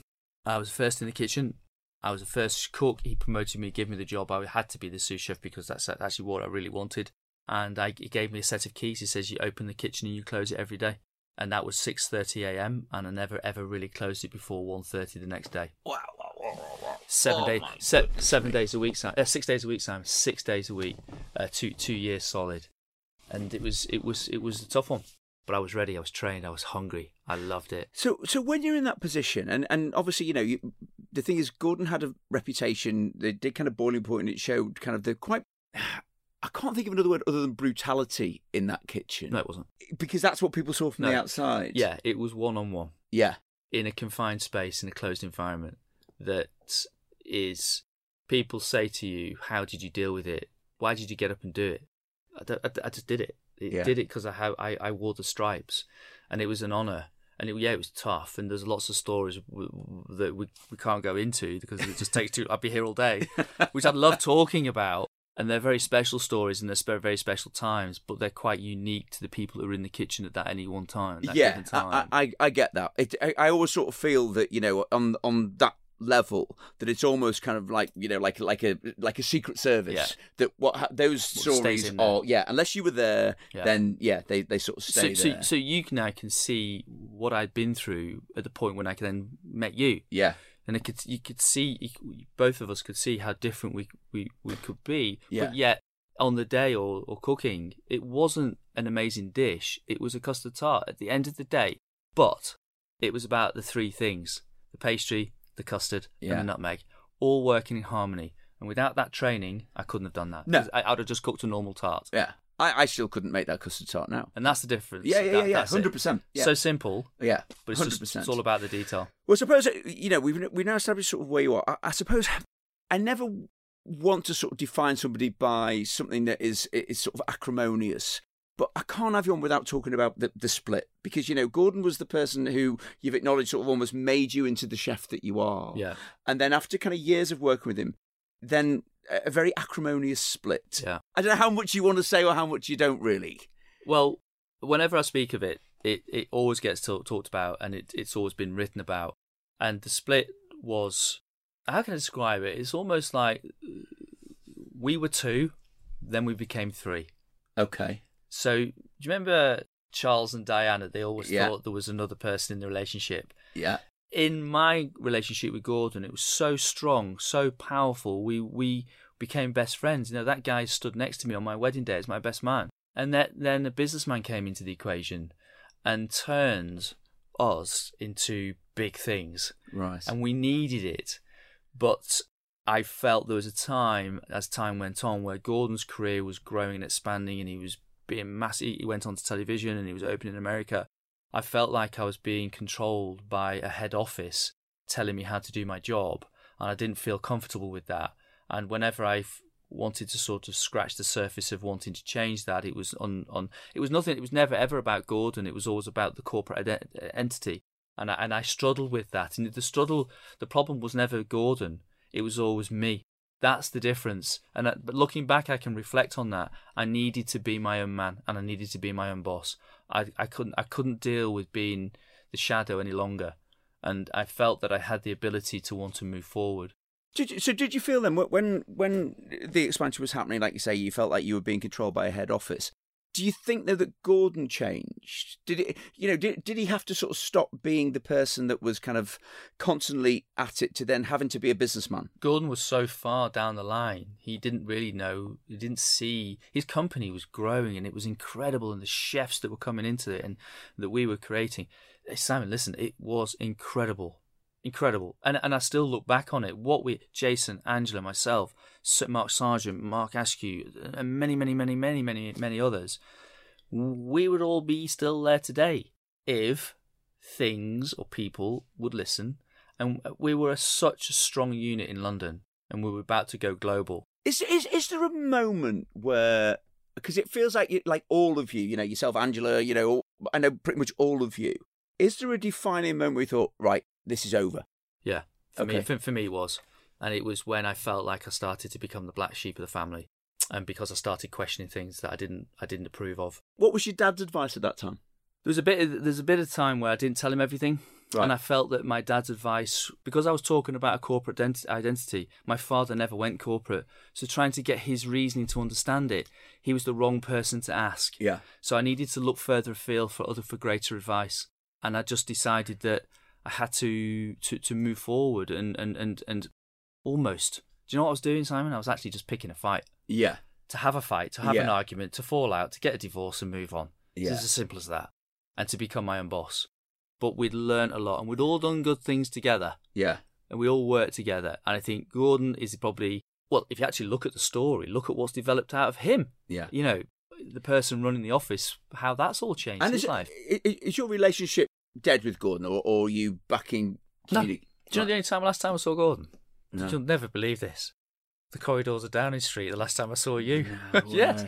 I was first in the kitchen. I was the first cook. He promoted me, gave me the job. I had to be the sous chef because that's actually what I really wanted and I, he gave me a set of keys. He says you open the kitchen and you close it every day, and that was six thirty a.m. and I never ever really closed it before 1.30 the next day. Wow. wow, wow, wow, wow. Seven Oh days, se- seven days a week, Uh, six days a week, Sam. Six days a week, uh, two two years solid, and it was it was it was a tough one, but I was ready. I was trained. I was hungry. I loved it. So, so when you're in that position, and, and obviously, you know, you, the thing is, Gordon had a reputation. They did kind of boiling point, and it showed kind of the quite. I can't think of another word other than brutality in that kitchen. No, it wasn't. because that's what people saw from the outside. Yeah, it was one on one. yeah, in a confined space in a closed environment that is people say to you how did you deal with it why did you get up and do it i, I, I just did it it Yeah. did it because I, have, I i wore the stripes and it was an honor and it, yeah it was tough and there's lots of stories w- w- that we, we can't go into because it just takes too i'd be here all day which I'd love talking about and they're very special stories and they're very special times, but they're quite unique to the people who are in the kitchen at that any one time. That yeah, given time. I, I I get that. It, I, I always sort of feel that you know on on that level that it's almost kind of like you know like like a like a secret service Yeah. that what ha- those What stories are yeah unless you were there Yeah. then yeah they they sort of stay so, so, there so you can now can see what I'd been through at the point when I then met you, yeah and it could you could see you both of us could see how different we we, we could be, Yeah. but yet on the day or, or cooking, it wasn't an amazing dish. It was a custard tart at the end of the day, but it was about the three things: the pastry, the custard, Yeah. and the nutmeg, all working in harmony. And without that training, I couldn't have done that. No. 'Cause I, I'd have just cooked a normal tart, yeah I, I still couldn't make that custard tart now and that's the difference. yeah yeah That- yeah yeah that's it. hundred percent yeah So simple, yeah but it's just it's all about the detail. Well, suppose uh, you know we've we now established sort of where you are. I, I suppose I never want to sort of define somebody by something that is is sort of acrimonious. But I can't have you on without talking about the, the split because you know Gordon was the person who you've acknowledged sort of almost made you into the chef that you are. Yeah, And then after kind of years of working with him, then a very acrimonious split. yeah. I don't know how much you want to say or how much you don't really. Well, whenever I speak of it, it, it always gets talk, talked about, and it, it's always been written about. And the split was, how can I describe it? It's almost like we were two, then we became three. Okay. So do you remember Charles and Diana? They always Yeah. thought there was another person in the relationship. Yeah. in my relationship with Gordon, it was so strong, so powerful. We we became best friends. You know, that guy stood next to me on my wedding day as my best man. And that, then a businessman came into the equation and turned us into big things. Right. And we needed it. But I felt there was a time, as time went on, where Gordon's career was growing and expanding and he was being massive. He went on to television and he was open in America. I felt like I was being controlled by a head office telling me how to do my job, and I didn't feel comfortable with that. And whenever I f- wanted to sort of scratch the surface of wanting to change that, it was on on. It was nothing. It was never ever about Gordon. It was always about the corporate ide- entity, and I, and I struggled with that. And the struggle, the problem was never Gordon. It was always me. That's the difference. And I, but looking back, I can reflect on that. I needed to be my own man, and I needed to be my own boss. I, I couldn't I couldn't deal with being the shadow any longer, and I felt that I had the ability to want to move forward. Did you, so did you feel then when when the expansion was happening, like you say, you felt like you were being controlled by a head office? Do you think though that Gordon changed? Did it, you know, did did he have to sort of stop being the person that was kind of constantly at it to then having to be a businessman? Gordon was so far down the line, he didn't really know, he didn't see. His company was growing and it was incredible, and the chefs that were coming into it and that we were creating. Eh, Simon, listen, it was incredible. Incredible. And and I still look back on it. What we, Jason, Angela, myself, Mark Sargeant, Mark Askew, and many, many, many, many, many, many others, we would all be still there today if things or people would listen and we were a, such a strong unit in London, and we were about to go global. Is is is there a moment where because it feels like you, like all of you, you know, yourself, Angela, you know, I know pretty much all of you. Is there a defining moment you thought, right, this is over? Yeah, for me, for, for me, it was, and it was when I felt like I started to become the black sheep of the family, and because I started questioning things that I didn't, I didn't approve of. What was your dad's advice at that time? There was a bit, of, there's a bit of time where I didn't tell him everything, Right. and I felt that my dad's advice, because I was talking about a corporate ident- identity, my father never went corporate, so trying to get his reasoning to understand it, he was the wrong person to ask. Yeah. So I needed to look further afield for other for greater advice, and I just decided that I had to to, to move forward and, and and and almost. Do you know what I was doing, Simon? I was actually just picking a fight Yeah. to have a fight, to have an argument, to fall out, to get a divorce and move on. Yeah. It's as simple as that, and to become my own boss. But we'd learnt a lot, and we'd all done good things together, Yeah. and we all worked together. And I think Gordon is probably well, if you actually look at the story, look at what's developed out of him Yeah. you know, the person running the office, how that's all changed And his is, life. is your relationship dead with Gordon, or, or are you backing? No. Do you know the only time last time I saw Gordon? No. You'll never believe this. The corridors of Downing Street. The last time I saw you, No yes,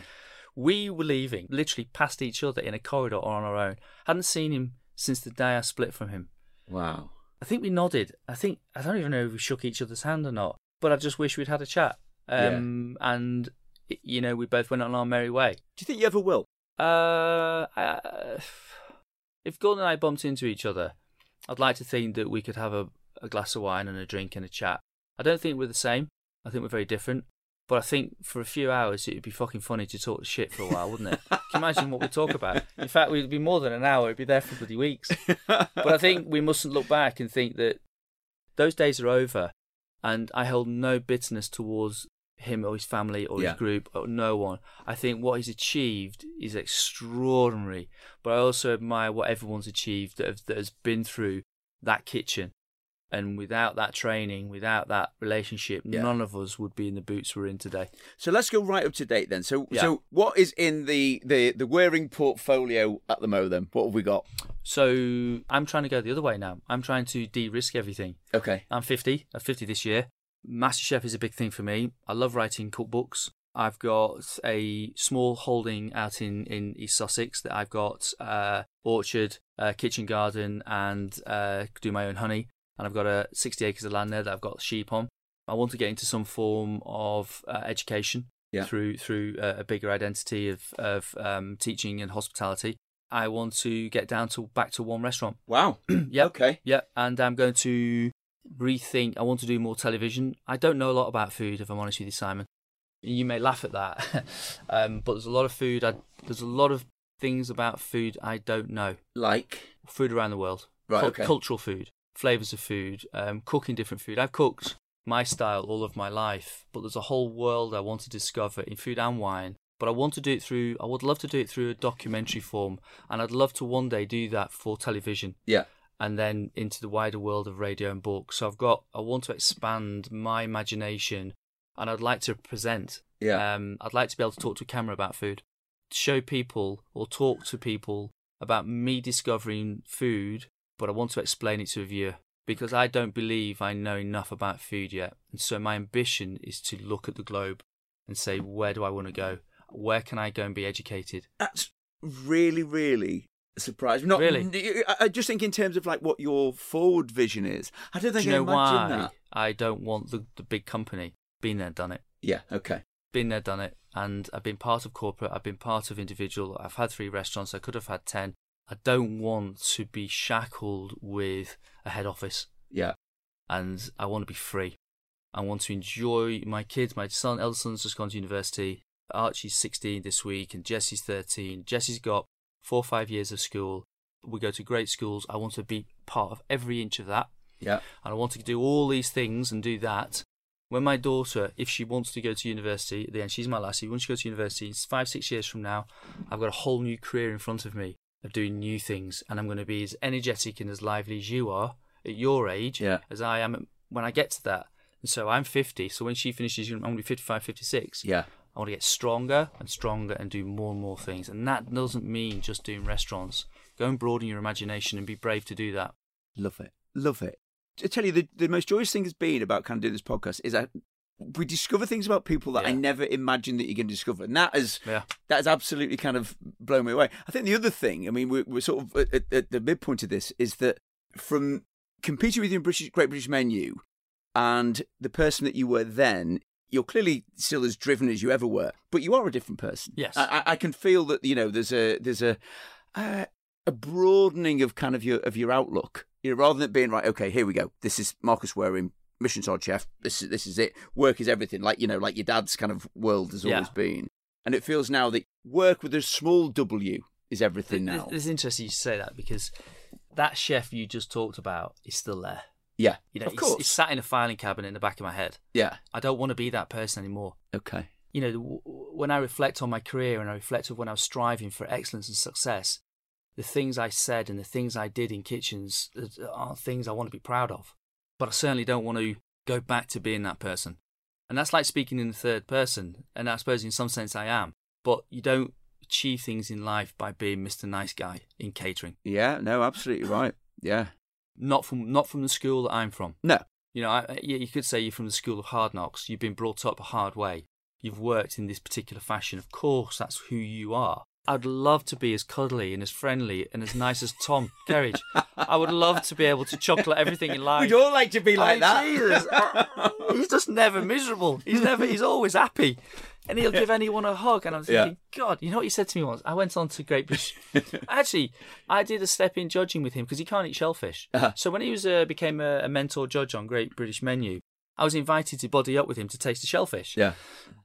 we were leaving, literally past each other in a corridor or on our own. Hadn't seen him since the day I split from him. Wow. I think we nodded. I think I don't even know if we shook each other's hand or not. But I just wish we'd had a chat. Um, And you know, we both went on our merry way. Do you think you ever will? Uh, I, if Gordon and I bumped into each other, I'd like to think that we could have a, a glass of wine and a drink and a chat. I don't think we're the same. I think we're very different. But I think for a few hours it'd be fucking funny to talk shit for a while, wouldn't it? Can you imagine what we'd talk about? In fact, we'd be more than an hour. It'd be there for bloody weeks. But I think we mustn't look back and think that those days are over, and I hold no bitterness towards him or his family or Yeah. his group or no one. I think what he's achieved is extraordinary, but I also admire what everyone's achieved that, have, that has been through that kitchen. And without that training, without that relationship, Yeah. none of us would be in the boots we're in today. So let's go right up to date then. So, Yeah. so what is in the the the Wareing portfolio at the moment? Then what have we got? So I'm trying to go the other way now. I'm trying to de-risk everything. Okay. I'm 50. I'm 50 this year. MasterChef is a big thing for me. I love writing cookbooks. I've got a small holding out in, in East Sussex that I've got uh, orchard, uh, kitchen garden, and uh, do my own honey. And I've got a 60 acres of land there that I've got sheep on. I want to get into some form of uh, education Yeah. through through uh, a bigger identity of of um, teaching and hospitality. I want to get down to back to one restaurant. Wow. Yeah. Okay. Yeah, and I'm going to rethink. I want to do more television. I don't know a lot about food, if I'm honest with you, Simon. You may laugh at that, um, but there's a lot of food. I, there's a lot of things about food I don't know. Like. Food around the world, Right. Okay. cultural food, flavors of food, um, cooking different food. I've cooked my style all of my life, but there's a whole world I want to discover in food and wine. But I want to do it through. I would love to do it through a documentary form, and I'd love to one day do that for television Yeah. And then into the wider world of radio and books. So I've got, I want to expand my imagination and I'd like to present. Yeah. Um, I'd like to be able to talk to a camera about food, show people or talk to people about me discovering food, but I want to explain it to a viewer because I don't believe I know enough about food yet. And so my ambition is to look at the globe and say, where do I want to go? Where can I go and be educated? That's really, really surprising. Not Really? I, just think in terms of like what your forward vision is. I don't Do think you I know why that. I don't want the, the big company? Been there, done it. Yeah. Okay. been there, done it, and I've been part of corporate. I've been part of individual. I've had three restaurants. I could have had ten. I don't want to be shackled with a head office, Yeah. and I want to be free. I want to enjoy my kids. My son, eldest son's just gone to university. Archie's 16 this week, and Jesse's 13. Jesse's got four or five years of school. We go to great schools. I want to be part of every inch of that Yeah. and I want to do all these things and do that. When my daughter, if she wants to go to university, at the end, she's my lassie. Once she goes to university, it's five, six years from now, I've got a whole new career in front of me of doing new things, and I'm going to be as energetic and as lively as you are at your age Yeah. as I am when I get to that. And so I'm 50, so when she finishes, I'm going to be 55, 56. Yeah. I want to get stronger and stronger and do more and more things. And that doesn't mean just doing restaurants. Go and broaden your imagination and be brave to do that. Love it. Love it. I tell you, the, the most joyous thing has been about kind of doing this podcast is that we discover things about people that I never imagined that you're going to discover. And that is, Yeah. that has absolutely kind of blown me away. I think the other thing, I mean, we're, we're sort of at, at, the midpoint of this, is that from competing with you in British, Great British Menu and the person that you were then, you're clearly still as driven as you ever were, but you are a different person. Yes. I, I- can feel that you know there's a there's a uh, a broadening of kind of your of your outlook. You know, rather than it being right, okay, here we go. This is Marcus Wareing, Mission Sod Chef. This is this is it. Work is everything. Like you know, like your dad's kind of world has Yeah. always been. And it feels now that work with a small W is everything now. It's interesting you say that because that chef you just talked about is still there. Yeah, You know, of course. he's sat in a filing cabinet in the back of my head. Yeah. I don't want to be that person anymore. Okay. You know, w- when I reflect on my career and I reflect on when I was striving for excellence and success, the things I said and the things I did in kitchens uh, are things I want to be proud of. But I certainly don't want to go back to being that person. And that's like speaking in the third person. And I suppose in some sense I am. But you don't achieve things in life by being Mr. Nice Guy in catering. Yeah. No. Absolutely right. Yeah. Not from not from the school that I'm from. No. You know, I, you could say you're from the school of hard knocks. You've been brought up a hard way. You've worked in this particular fashion. Of course, that's who you are. I'd love to be as cuddly and as friendly and as nice as Tom Kerridge. I would love to be able to chocolate everything in life. We'd all like to be like that. Jesus. he's just never miserable. He's never. He's always happy. And he'll give anyone a hug. And I'm Yeah. thinking, God, you know what he said to me once? I went on to Great British. Actually, I did a step in judging with him because he can't eat shellfish. Uh-huh. So when he was uh, became a, a mentor judge on Great British Menu, I was invited to body up with him to taste the shellfish. Yeah.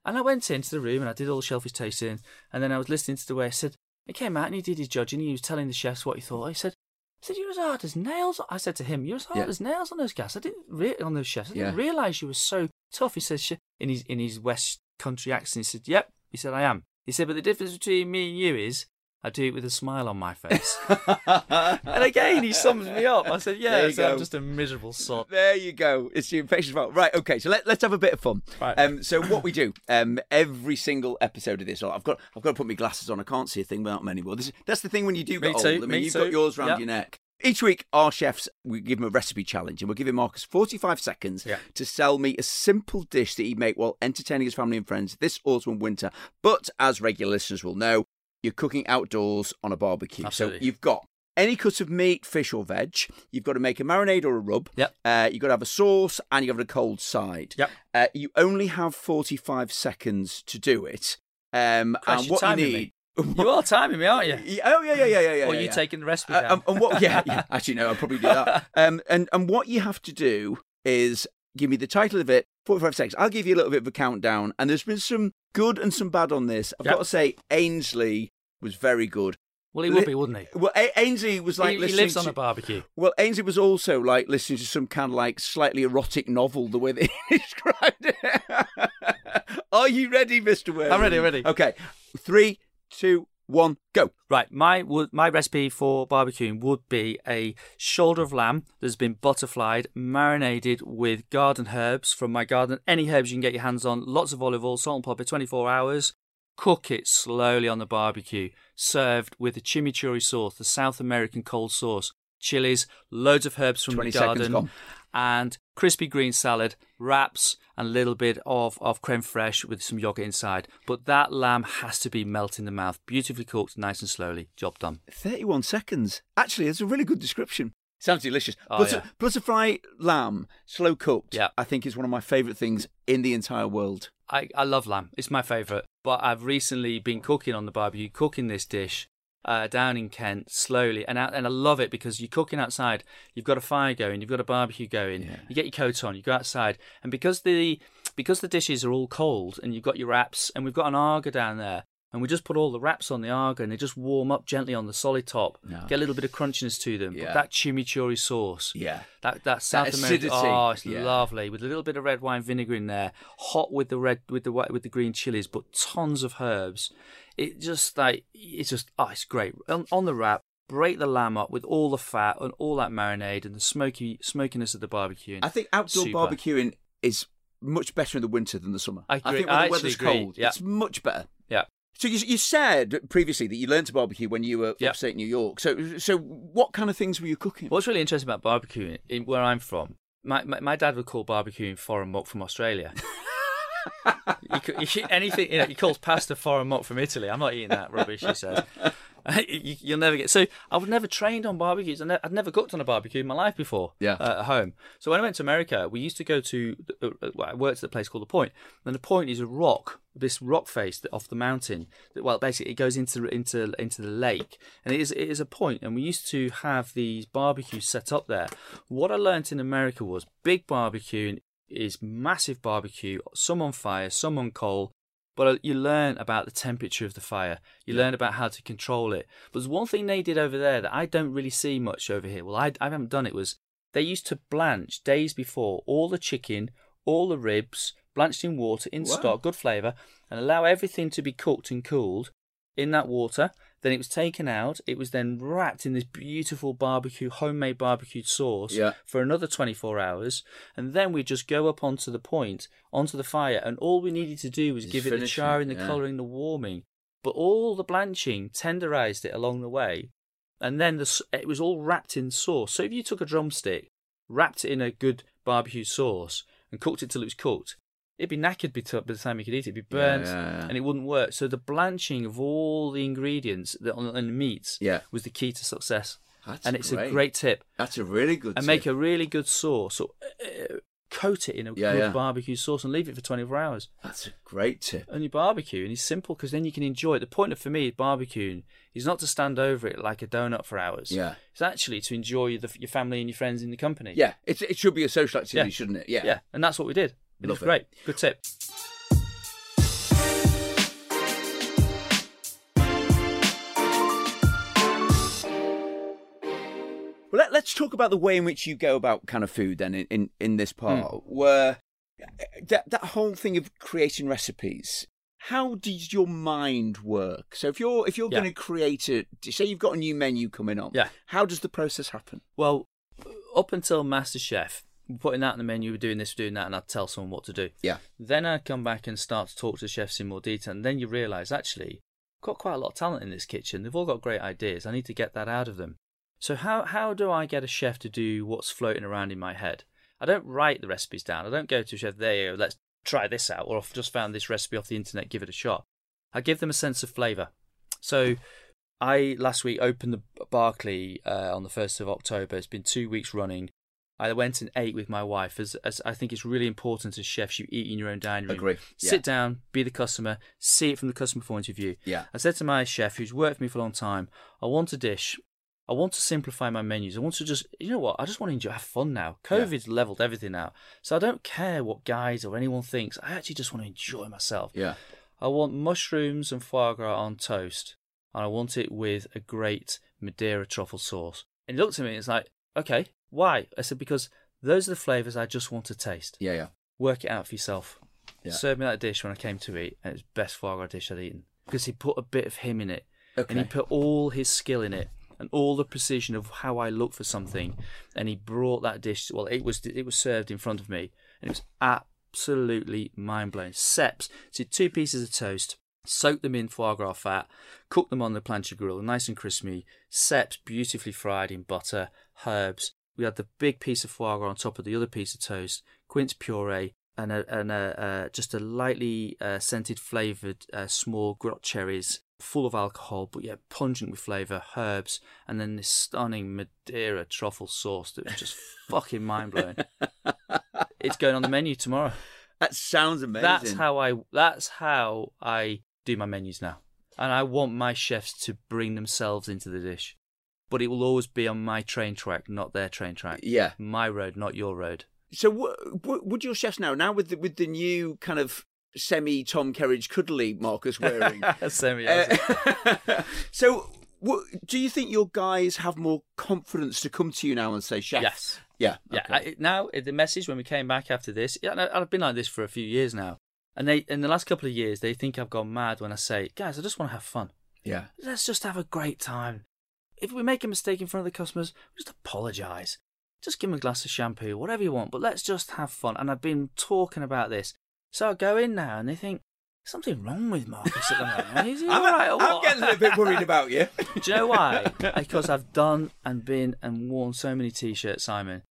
And I went into the room and I did all the shellfish tasting. And then I was listening to the way I said, he came out and he did his judging. He was telling the chefs what he thought. He said, I said, you're as hard as nails. I said to him, you're as hard Yeah. as nails on those gas. I didn't re- on those chefs. I didn't Yeah. realise you were so tough. He says in his in his West Country accent. He said, "Yep." He said, "I am." He said, "But the difference between me and you is I do it with a smile on my face." and again, he sums me up. I said, "Yeah, so I'm just a miserable sod." There you go. It's the impatient fault. Right. Okay. So let, let's have a bit of fun. Right. Um. So what we do, um, every single episode of this, I've got, I've got to put my glasses on. I can't see a thing without them anymore. This, that's the thing when you do Me get too, old. I mean, me you've too. got yours around Yep. your neck. Each week, our chefs, we give them a recipe challenge, and give him Marcus 45 seconds Yeah. to sell me a simple dish that he'd make while entertaining his family and friends this autumn and winter. But as regular listeners will know, you're cooking outdoors on a barbecue. Absolutely. So you've got any cut of meat, fish, or veg. You've got to make a marinade or a rub. Yep. Uh, you've got to have a sauce and you've got a cold side. Yep. Uh, you only have 45 seconds to do it. Um, and what you need. me. You are timing me, aren't you? Oh yeah, yeah, yeah, yeah, yeah. or you yeah. taking the recipe Uh, down? um, and what? Yeah, yeah. Actually, no. I'll probably do that. Um, and and what you have to do is give me the title of it. Forty-five seconds. I'll give you a little bit of a countdown. And there's been some good and some bad on this. I've Yep. got to say, Ainsley was very good. well, he would be, wouldn't he? Well, a- Ainsley was like he, he lives to. on a barbecue. well, Ainsley was also like listening to some kind of like slightly erotic novel, the way they described it. Are you ready, Mr. Ware? I'm ready, ready. Okay. Three, two, one, go. Right, my my recipe for barbecuing would be a shoulder of lamb that's been butterflied, marinated with garden herbs from my garden, any herbs you can get your hands on, lots of olive oil, salt and pepper, 24 hours. Cook it slowly on the barbecue, served with a chimichurri sauce, the South American cold sauce, chilies, loads of herbs from the garden, and crispy green salad, wraps, and a little bit of, of creme fraiche with some yogurt inside. But that lamb has to be melt in the mouth, beautifully cooked, nice and slowly. Job done. 31 seconds. Actually, it's a really good description. Sounds delicious. Oh, Butter, yeah. butterfly lamb, slow cooked, Yeah. I think is one of my favourite things in the entire world. I, I love lamb. It's my favourite. But I've recently been cooking on the barbecue, cooking this dish uh, down in Kent slowly, and out, and I love it because you're cooking outside. You've got a fire going, you've got a barbecue going. Yeah. You get your coat on, you go outside, and because the because the dishes are all cold, and you've got your wraps, and we've got an Aga down there. And we just put all the wraps on the Aga and they just warm up gently on the solid top. Get a little bit of crunchiness to them. Yeah. But that chimichurri sauce, Yeah. that that South acidity, American, oh, it's yeah. lovely with a little bit of red wine vinegar in there, hot with the red with the with the green chilies, but tons of herbs. It just like it's just oh, it's great on, on the wrap. Break the lamb up with all the fat and all that marinade and the smoky smokiness of the barbecue. I think outdoor Super. barbecuing is much better in the winter than the summer. I agree. think when I the weather's agree. cold, Yeah. it's much better. yeah. So you, you said previously that you learned to barbecue when you were Yeah. upstate New York. So so what kind of things were you cooking? What's really interesting about barbecuing in where I'm from, my, my, my dad would call barbecuing foreign muck from Australia. he, could- he- anything, you know, he calls pasta foreign muck from Italy. I'm not eating that rubbish, he says. you, you'll never get. So I've never trained on barbecues. I ne- I'd never cooked on a barbecue in my life before. Yeah. uh, at home. So when I went to America, we used to go to. Uh, uh, I worked at a place called the Point, and the Point is a rock, this rock face that off the mountain. That, well, basically, it goes into into into the lake, and it is it is a point. And we used to have these barbecues set up there. What I learnt in America was big barbecue is massive barbecue, some on fire, some on coal. But uh, you learn about the temperature of the fire. You learn about how to control it. But there's one thing they did over there that I don't really see much over here. Well, I, I haven't done it. Was they used to blanch days before all the chicken, all the ribs, blanched in water, in Wow. stock, good flavour, and allow everything to be cooked and cooled in that water. Then it was taken out. It was then wrapped in this beautiful barbecue, homemade barbecued sauce Yeah. for another 24 hours. And then we just go up onto the point, onto the fire, and all we needed to do was Just give it the charring, the yeah. colouring, the warming. But all the blanching tenderized it along the way. And then the, it was all wrapped in sauce. So if you took a drumstick, wrapped it in a good barbecue sauce, and cooked it till it was cooked, it'd be knackered by by the time you could eat it. It'd be burnt, yeah, yeah. and it wouldn't work. So the blanching of all the ingredients that on, on the meats Yeah. was the key to success. That's and it's great. a great tip That's a really good. and make a really good sauce. So, uh, coat it in a Yeah, good yeah. barbecue sauce and leave it for 24 hours. That's a great tip. And you barbecue, and it's simple because then you can enjoy it. The point of for me barbecuing is not to stand over it like a donut for hours. Yeah. It's actually to enjoy the, your family and your friends in the company. Yeah, it's, it should be a social activity, Yeah. shouldn't it? Yeah. Yeah, and that's what we did. It it. great. Good tip. Well, let, let's talk about the way in which you go about kind of food then in, in, in this part, Hmm. where that, that whole thing of creating recipes. How does your mind work? So if you're if you're Yeah. going to create a say you've got a new menu coming on, Yeah. how does the process happen? Well, up until MasterChef, putting that in the menu, we're doing this, we're doing that, and I'd tell someone what to do. Yeah. Then I'd come back and start to talk to the chefs in more detail, and then you realise actually, I've got quite a lot of talent in this kitchen. They've all got great ideas. I need to get that out of them. So how how do I get a chef to do what's floating around in my head? I don't write the recipes down. I don't go to a chef. There, you go, let's try this out, or I've just found this recipe off the internet. Give it a shot. I give them a sense of flavour. So I last week opened the Berkeley uh, on the first of October. It's been two weeks running. I went and ate with my wife, as, as I think it's really important as chefs you eat in your own dining room. Agree. Sit down, be the customer, see it from the customer point of view. Yeah. I said to my chef, who's worked for me for a long time, I want a dish. I want to simplify my menus. I want to just, you know what? I just want to enjoy, have fun now. COVID's leveled everything out, so I don't care what guys or anyone thinks. I actually just want to enjoy myself. Yeah. I want mushrooms and foie gras on toast, and I want it with a great Madeira truffle sauce. And he looked at me and it's like, okay, why? I said, because those are the flavours I just want to taste. Yeah. Yeah. Work it out for yourself. Yeah. Served me that dish when I came to eat, and it was the best foie gras dish I'd eaten. Because he put a bit of him in it, and he put all his skill in it, and all the precision of how I look for something, and he brought that dish. Well, it was it was served in front of me, and it was absolutely mind blowing. Ceps, so two pieces of toast, soak them in foie gras fat, cook them on the plancha grill, nice and crispy. Ceps beautifully fried in butter, herbs. We had the big piece of foie gras on top of the other piece of toast, quince puree, and a, and a, uh, just a lightly uh, scented flavoured uh, small griotte cherries, full of alcohol, but yet pungent with flavour, herbs, and then this stunning Madeira truffle sauce that was just fucking mind blowing. It's going on the menu tomorrow. That sounds amazing. That's how I. That's how I do my menus now, and I want my chefs to bring themselves into the dish, but it will always be on my train track, not their train track. Yeah. My road, not your road. So, w- w- would your chefs now, now with the, with the new kind of semi Tom Kerridge cuddly Marcus Wareing, Semi- uh, so w- do you think your guys have more confidence to come to you now and say, "Chef"? Yes. Yeah. Yeah. okay. I, now the message when we came back after this, yeah, I- I've been like this for a few years now, and they in the last couple of years they think I've gone mad when I say, guys, I just want to have fun. yeah. Let's just have a great time. If we make a mistake in front of the customers, just apologise. Just give them a glass of shampoo, whatever you want, but let's just have fun. And I've been talking about this. So I go in now and they think, something wrong with Marcus at the moment. Is he I'm, all right or I'm getting a little bit worried about you. Do you know why? because I've done and been and worn so many t-shirts, Simon.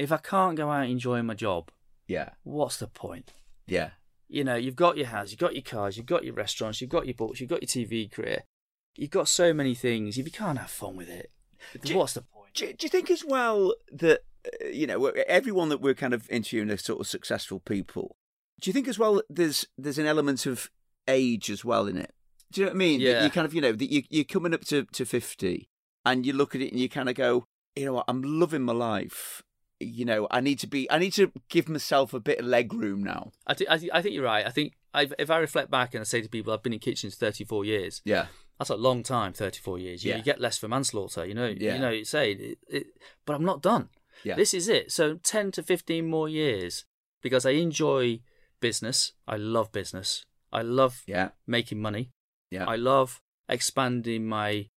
If I can't go out enjoying my job, yeah. what's the point? Yeah. You know, you've got your house, you've got your cars, you've got your restaurants, you've got your books, you've got your TV career. You've got so many things. If you can't have fun with it, Do you- what's the point? Do, do you think as well that uh, you know everyone that we're kind of interviewing are sort of successful people? Do you think as well there's there's an element of age as well in it? Do you know what I mean? That Yeah. you kind of you know that you you're coming up to to fifty and you look at it and you kind of go, you know what, I'm loving my life. You know, I need to be. I need to give myself a bit of leg room now. I, thi- I, thi- I think you're right. I think i if I reflect back and I say to people, I've been in kitchens 34 years. Yeah, That's a long time, 34 years. You, Yeah. you get less for manslaughter. You know, Yeah. you know, you say, it, it, but I'm not done. yeah, This is it. So 10 to 15 more years because I enjoy business. I love business. I love yeah, making money. yeah. I love expanding my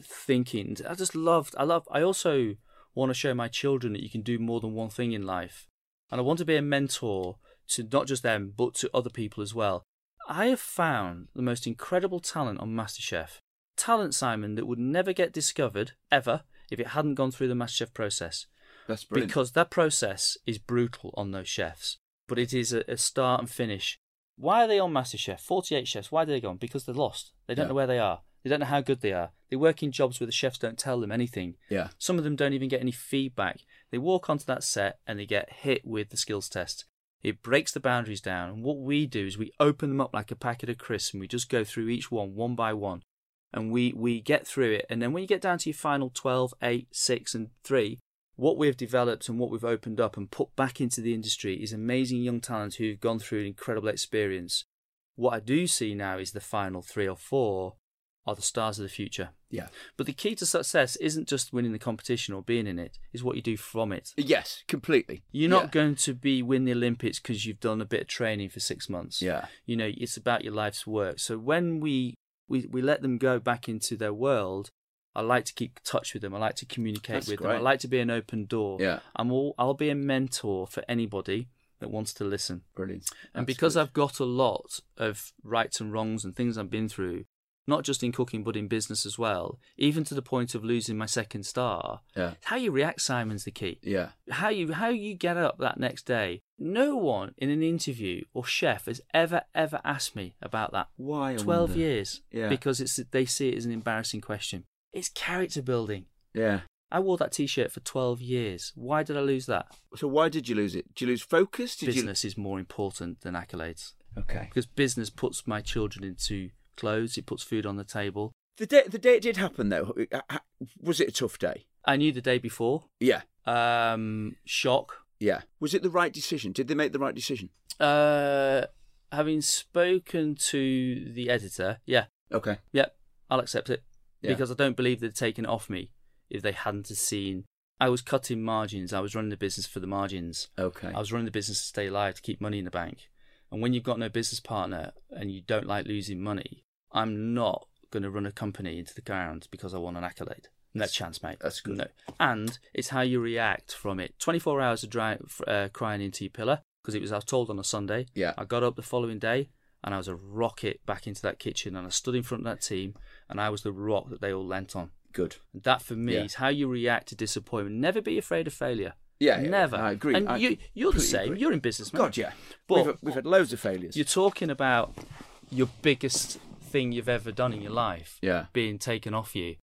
thinking. I just love. I love. I also want to show my children that you can do more than one thing in life, and I want to be a mentor to not just them but to other people as well. I have found the most incredible talent on MasterChef. Talent, Simon, that would never get discovered ever if it hadn't gone through the MasterChef process That's brilliant. because that process is brutal on those chefs. But it is a, a start and finish. Why are they on MasterChef? 48 chefs. Why do they go on? Because they're lost. They don't Yeah. know where they are. They don't know how good they are. They work in jobs where the chefs don't tell them anything. yeah, Some of them don't even get any feedback. They walk onto that set and they get hit with the skills test. It breaks the boundaries down. And what we do is we open them up like a packet of crisps and we just go through each one, one by one. And we, we get through it. And then when you get down to your final 12, 8, 6, and 3, what we've developed and what we've opened up and put back into the industry is amazing young talent who've gone through an incredible experience. What I do see now is the final three or four are the stars of the future. Yeah. But the key to success isn't just winning the competition or being in it, is what you do from it. Yes, completely. You're not Yeah. going to be win the Olympics because you've done a bit of training for six months. Yeah. You know, it's about your life's work. So when we, we, we let them go back into their world, I like to keep touch with them. I like to communicate That's with them. I like to be an open door. Yeah. I'm all, I'll be a mentor for anybody that wants to listen. Brilliant. And That's because good. I've got a lot of rights and wrongs and things I've been through, not just in cooking but in business as well, even to the point of losing my second star, Yeah. how you react, Simon's the key. Yeah. How you how you get up that next day. No one in an interview or chef has ever ever asked me about that. Why? Twelve years. Yeah. Because it's they see it as an embarrassing question. It's character building. Yeah. I wore that T-shirt for twelve years. Why did I lose that? So why did you lose it? Did you lose focus? Did business is more important than accolades. Okay. because business puts my children into clothes, it puts food on the table. The day the day it did happen though, was it a tough day? I knew the day before. Yeah. Um, shock. Yeah. Was it the right decision? Did they make the right decision? Uh, having spoken to the editor, yeah, Okay. yeah, I'll accept it Yeah. because I don't believe they'd taken it off me if they hadn't seen. I was cutting margins. I was running the business for the margins. Okay. I was running the business to stay alive to keep money in the bank. And when you've got no business partner and you don't like losing money, I'm not going to run a company into the ground because I want an accolade. No chance, mate. that's good. No. And it's how you react from it. 24 hours of dry, uh, crying into your pillar because it was I was told on a Sunday. Yeah. I got up the following day and I was a rocket back into that kitchen and I stood in front of that team and I was the rock that they all leant on. Good. And that for me Yeah. is how you react to disappointment. Never be afraid of failure. Yeah, yeah, Never. I agree. And I you, you're the same. agree. You're in business, man. God, yeah. But- we've, we've had loads of failures. You're talking about your biggest thing you've ever done in your life Yeah. being taken off you.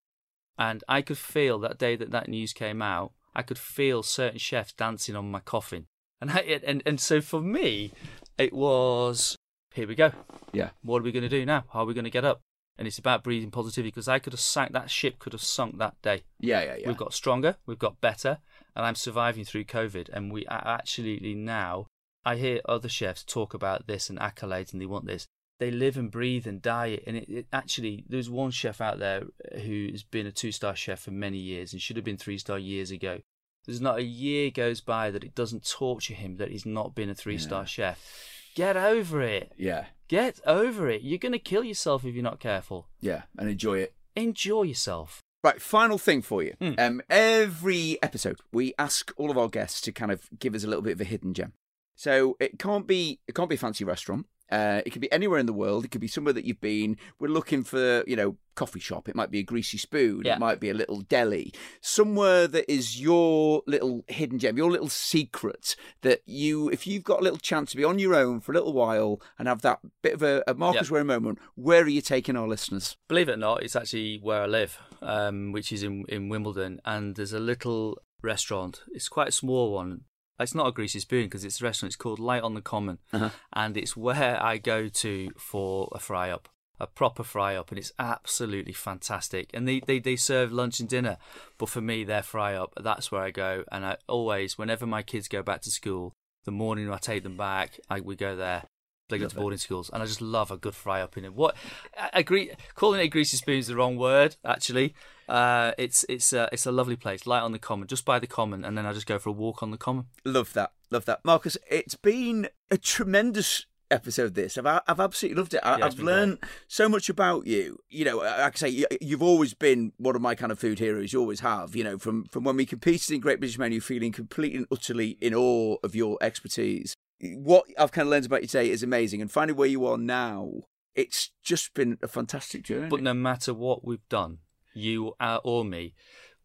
And I could feel that day that that news came out, I could feel certain chefs dancing on my coffin. And, I, and, and so for me, it was here we go. Yeah. What are we going to do now? How are we going to get up? And it's about breathing positivity because I could have sank, that ship could have sunk that day. Yeah, yeah, yeah. We've got stronger, we've got better, and I'm surviving through COVID. And we absolutely now, I hear other chefs talk about this and accolades, and they want this. They live and breathe and diet. And it, it actually, there's one chef out there uh, who's been a two star chef for many years and should have been three star years ago. There's not a year goes by that it doesn't torture him that he's not been a three star Yeah. chef. Get over it. yeah, Get over it. You're going to kill yourself if you're not careful. yeah, and enjoy it. Enjoy yourself. Right, final thing for you. Mm. Um, every episode, we ask all of our guests to kind of give us a little bit of a hidden gem. So it can't be it can't be a fancy restaurant. Uh, it could be anywhere in the world. It could be somewhere that you've been. We're looking for, you know, coffee shop. It might be a greasy spoon. Yeah. It might be a little deli. Somewhere that is your little hidden gem, your little secret that you, if you've got a little chance to be on your own for a little while and have that bit of a, a Marcus Yeah. Wareing moment, where are you taking our listeners? Believe it or not, it's actually where I live, um, which is in, in Wimbledon. And there's a little restaurant. It's quite a small one. It's not a greasy spoon because it's a restaurant. It's called Light on the Common. Uh-huh. And it's where I go to for a fry up, a proper fry up. And it's absolutely fantastic. And they, they, they serve lunch and dinner. But for me, their fry up, that's where I go. And I always, whenever my kids go back to school, the morning I take them back, I, we go there. They go Love to it. boarding schools, and I just love a good fry up in it. What I agree, calling it a greasy spoon is the wrong word. Actually, uh, it's it's a, it's a lovely place, light on the common, just by the common, and then I just go for a walk on the common. Love that. Love that. Marcus, it's been a tremendous episode this i've, I've absolutely loved it I, yeah, been learned so much about you you know like i say you- you've always been one of my kind of food heroes you always have you know from from when we competed in great british menu feeling completely and utterly in awe of your expertise what i've kind of learned about you today is amazing and finding where you are now it's just been a fantastic journey But no matter what we've done, you uh, or me,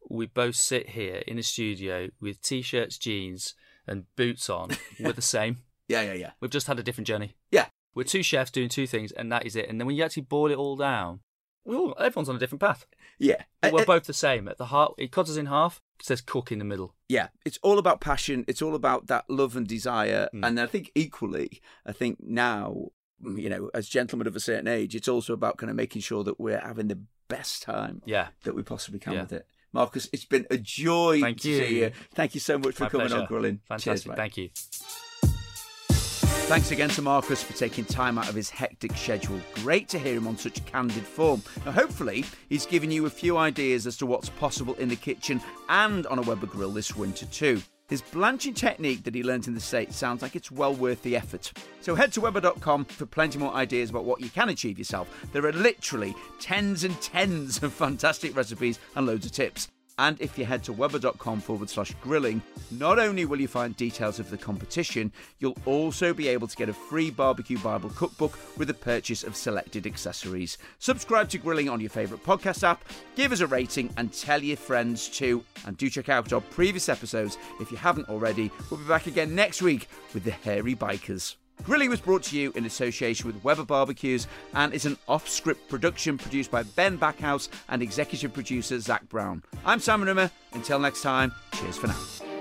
we both sit here in a studio with t-shirts, jeans, and boots on. We're the same. yeah yeah yeah We've just had a different journey. Yeah. We're two chefs doing two things, and that is it. And then when you actually boil it all down, well, everyone's on a different path. Yeah. But we're uh, both the same. At the heart, it cuts us in half. It says cook in the middle. yeah, it's all about passion. It's all about that love and desire. Mm. And I think equally, I think now, you know, as gentlemen of a certain age, it's also about kind of making sure that we're having the best time Yeah. that we possibly can Yeah. with it. Marcus, it's been a joy Thank to you. see you. Thank you so much for My coming pleasure. on Grilling. Cheers, Fantastic. mate. Thank you. Thanks again to Marcus for taking time out of his hectic schedule. Great to hear him on such candid form. Now, hopefully, he's given you a few ideas as to what's possible in the kitchen and on a Weber grill this winter, too. His blanching technique that he learnt in the States sounds like it's well worth the effort. So head to Weber.com for plenty more ideas about what you can achieve yourself. There are literally tens and tens of fantastic recipes and loads of tips. And if you head to weber.com forward slash grilling, not only will you find details of the competition, you'll also be able to get a free Barbecue Bible cookbook with the purchase of selected accessories. Subscribe to Grilling on your favourite podcast app, give us a rating, and tell your friends too. And do check out our previous episodes if you haven't already. We'll be back again next week with the Hairy Bikers. Grilling was brought to you in association with Weber Barbecues and is an off script production produced by Ben Backhouse and executive producer Zach Brown. I'm Sam Rimmer. Until next time, cheers for now.